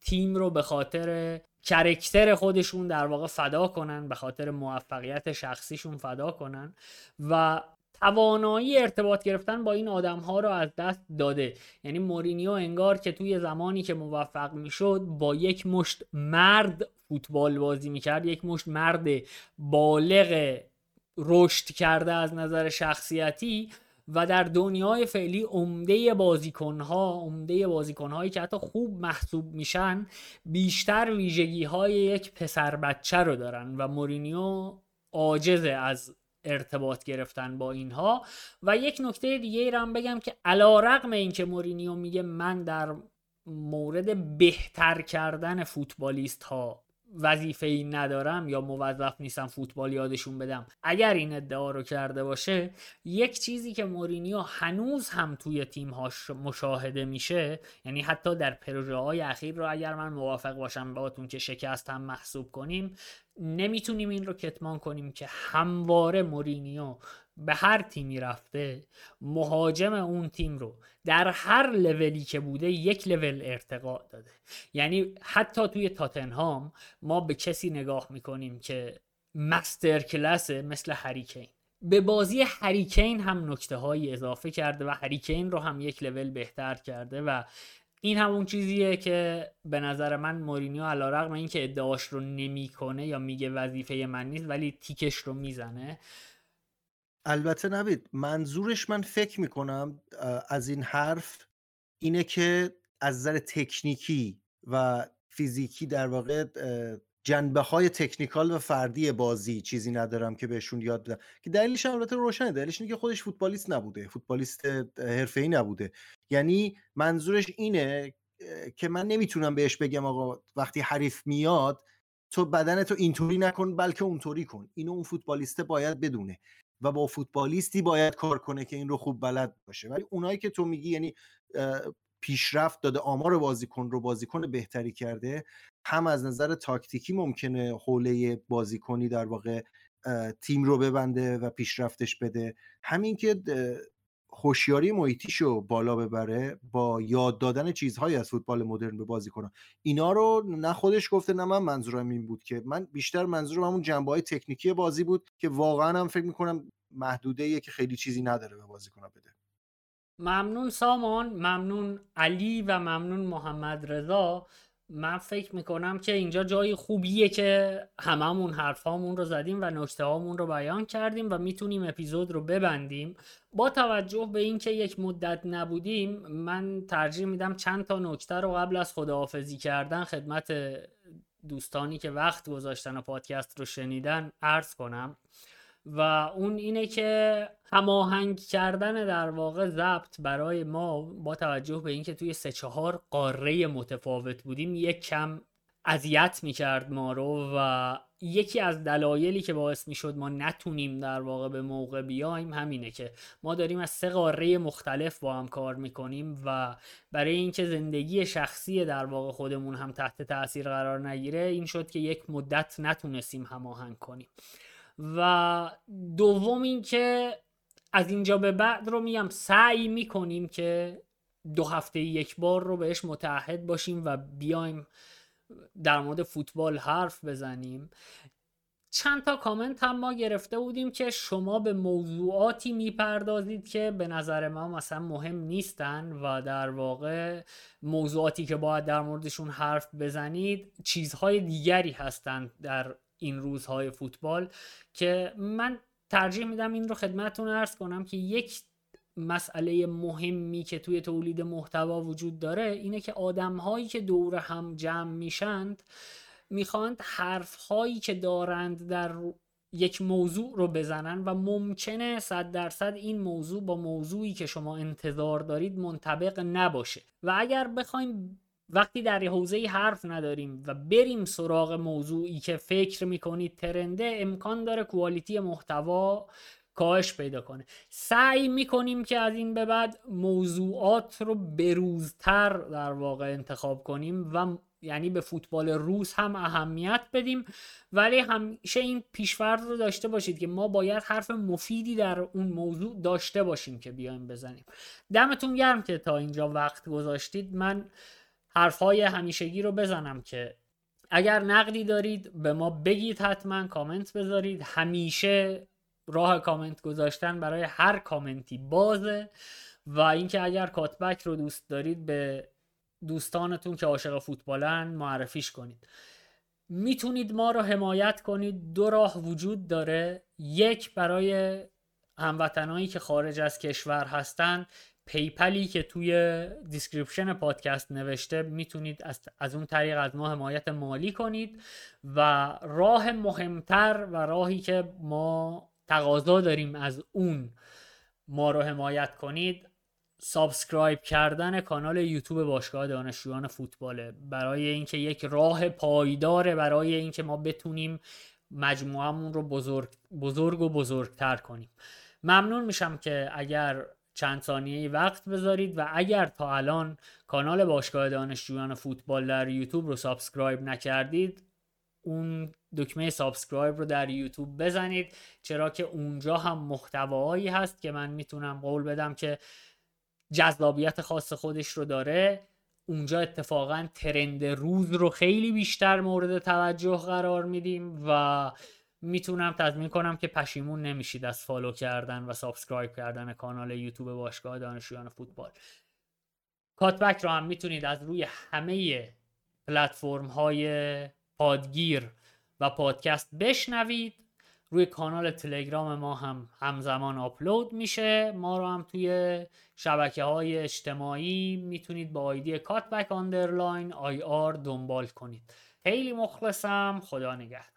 تیم رو به خاطر کرکتر خودشون در واقع فدا کنن به خاطر موفقیت شخصیشون فدا کنن و توانایی ارتباط گرفتن با این آدم ها رو از دست داده. یعنی مورینیو انگار که توی زمانی که موفق می‌شد با یک مشت مرد فوتبال بازی می‌کرد یک مشت مرد بالغ رشد کرده از نظر شخصیتی و در دنیای فعلی عمده بازیکنها عمده بازیکنهایی که حتی خوب محسوب میشن بیشتر ویژگی های یک پسر بچه رو دارن و مورینیو عاجزه از ارتباط گرفتن با اینها. و یک نکته دیگه ای هم بگم که علا رقم این که مورینیو میگه من در مورد بهتر کردن فوتبالیست ها وظیفه ای ندارم یا موظف نیستم فوتبال یادشون بدم. اگر این ادعا رو کرده باشه یک چیزی که مورینیو هنوز هم توی تیمهاش مشاهده میشه یعنی حتی در پروژه های اخیر رو اگر من موافق باشم باهاتون که شکست هم محسوب کنیم نمی‌تونیم این رو کتمان کنیم که همواره مورینیو به هر تیمی رفته مهاجم اون تیم رو در هر لولی که بوده یک لول ارتقا داده. یعنی حتی توی تاتنهام ما به کسی نگاه می‌کنیم که مستر کلاسه مثل هریکین به بازی هریکین هم نکته های اضافه کرده و هریکین رو هم یک لول بهتر کرده و این همون چیزیه که به نظر من مورینیو علا رقم این که ادعاش رو نمی‌کنه یا میگه وظیفه من نیست ولی تیکش رو می‌زنه. البته نوید منظورش من فکر می‌کنم از این حرف اینه که از نظر تکنیکی و فیزیکی در واقع جنبه های تکنیکال و فردی بازی چیزی ندارم که بهشون یاد بدم. که دلیلش هم البته روشنه دلیلش اینه که خودش فوتبالیست نبوده فوتبالیست حرفه‌ای نبوده. یعنی منظورش اینه که من نمی‌تونم بهش بگم آقا وقتی حریف میاد تو بدن تو اینطوری نکن بلکه اونطوری کن. اینو اون فوتبالیسته باید بدونه و با فوتبالیستی باید کار کنه که این رو خوب بلد باشه. ولی اونایی که تو میگی یعنی پیشرفت داده آمار بازیکن رو بازیکن بهتری کرده هم از نظر تاکتیکی ممکنه حوله بازیکنی در واقع تیم رو ببنده و پیشرفتش بده. همین که هوشیاری محیطیشو بالا ببره با یاد دادن چیزهایی از فوتبال مدرن به بازیکنان اینا رو نه خودش گفته نه من منظورم این بود که من بیشتر منظورم همون جنبه های تکنیکی بازی بود که واقعا هم فکر می‌کنم محدوده که خیلی چیزی نداره به بازیکنان بده. ممنون سامان ممنون علی و ممنون محمد رضا من فکر می‌کنم که اینجا جای خوبیه که هممون حرفامون رو زدیم و نکته هامون رو بیان کردیم و می‌تونیم اپیزود رو ببندیم. با توجه به اینکه یک مدت نبودیم من ترجیح میدم چند تا نکته رو قبل از خداحافظی کردن خدمت دوستانی که وقت گذاشتن و پادکست رو شنیدن عرض کنم. و اون اینه که هماهنگ کردن در واقع ضبط برای ما با توجه به اینکه توی سه چهار قاره متفاوت بودیم یک کم اذیت می‌کرد ما رو و یکی از دلایلی که باعث می‌شد ما نتونیم در واقع به موقع بیایم همینه که ما داریم از سه قاره مختلف با هم کار می‌کنیم و برای اینکه زندگی شخصی در واقع خودمون هم تحت تاثیر قرار نگیره این شد که یک مدت نتونستیم هماهنگ کنیم. و دوم اینکه از اینجا به بعد رو میگم سعی می‌کنیم که دو هفته یک بار رو بهش متحد باشیم و بیایم در مورد فوتبال حرف بزنیم. چند تا کامنت هم ما گرفته بودیم که شما به موضوعاتی می‌پردازید که به نظر ما مثلا مهم نیستن و در واقع موضوعاتی که باید در موردشون حرف بزنید چیزهای دیگری هستند در این روزهای فوتبال که من ترجیح میدم این رو خدمتتون ارز کنم که یک مسئله مهمی که توی تولید محتوا وجود داره اینه که آدم هایی که دور هم جمع میشند می‌خواند حرف هایی که دارند در یک موضوع رو بزنن و ممکنه صد درصد این موضوع با موضوعی که شما انتظار دارید منطبق نباشه. و اگر بخوایم وقتی در حوزه حرف نداریم و بریم سراغ موضوعی که فکر می‌کنید ترنده امکان داره کوالیتی محتوا کاهش پیدا کنه. سعی می‌کنیم که از این به بعد موضوعات رو بروزتر در واقع انتخاب کنیم و یعنی به فوتبال روز هم اهمیت بدیم. ولی همیشه این پیشورد رو داشته باشید که ما باید حرف مفیدی در اون موضوع داشته باشیم که بیایم بزنیم. دمتون گرم که تا اینجا وقت گذاشتید. من حرفهای همیشگی رو بزنم که اگر نقدی دارید به ما بگید حتما کامنت بذارید. همیشه راه کامنت گذاشتن برای هر کامنتی بازه و اینکه اگر کاتبک رو دوست دارید به دوستانتون که عاشق فوتبالن معرفیش کنید. می‌تونید ما رو حمایت کنید. دو راه وجود داره. یک برای هموطنهایی که خارج از کشور هستن PayPal ی که توی description پادکست نوشته می‌تونید از, از اون طریق از ما حمایت مالی کنید و راه مهمتر و راهی که ما تقاضا داریم از اون ما رو حمایت کنید سابسکرایب کردن کانال یوتیوب باشگاه دانشجویان فوتباله. برای اینکه یک راه پایداره برای اینکه ما بتونیم مجموعمون رو بزرگ, بزرگ و بزرگتر کنیم. ممنون میشم که اگر چند ثانیه وقت بذارید و اگر تا الان کانال باشگاه دانشجویان فوتبال در یوتیوب رو subscribe نکردید اون دکمه subscribe رو در یوتیوب بزنید چرا که اونجا هم محتوایی هست که من می‌تونم قول بدم که جذابیت خاص خودش رو داره. اونجا اتفاقا trend روز رو خیلی بیشتر مورد توجه قرار میدیم و می‌تونم تضمین کنم که پشیمون نمیشید از follow کردن و subscribe کردن کانال یوتیوب باشگاه دانشجویان فوتبال. کاتبک رو هم می‌تونید از روی همه پلتفرم های پادگیر و پادکست بشنوید. روی کانال تلگرام ما هم همزمان آپلود میشه. ما رو هم توی شبکه های اجتماعی می‌تونید با ID کاتبک underline IR دنبال کنید. خیلی مخلصم. خدا نگهدار.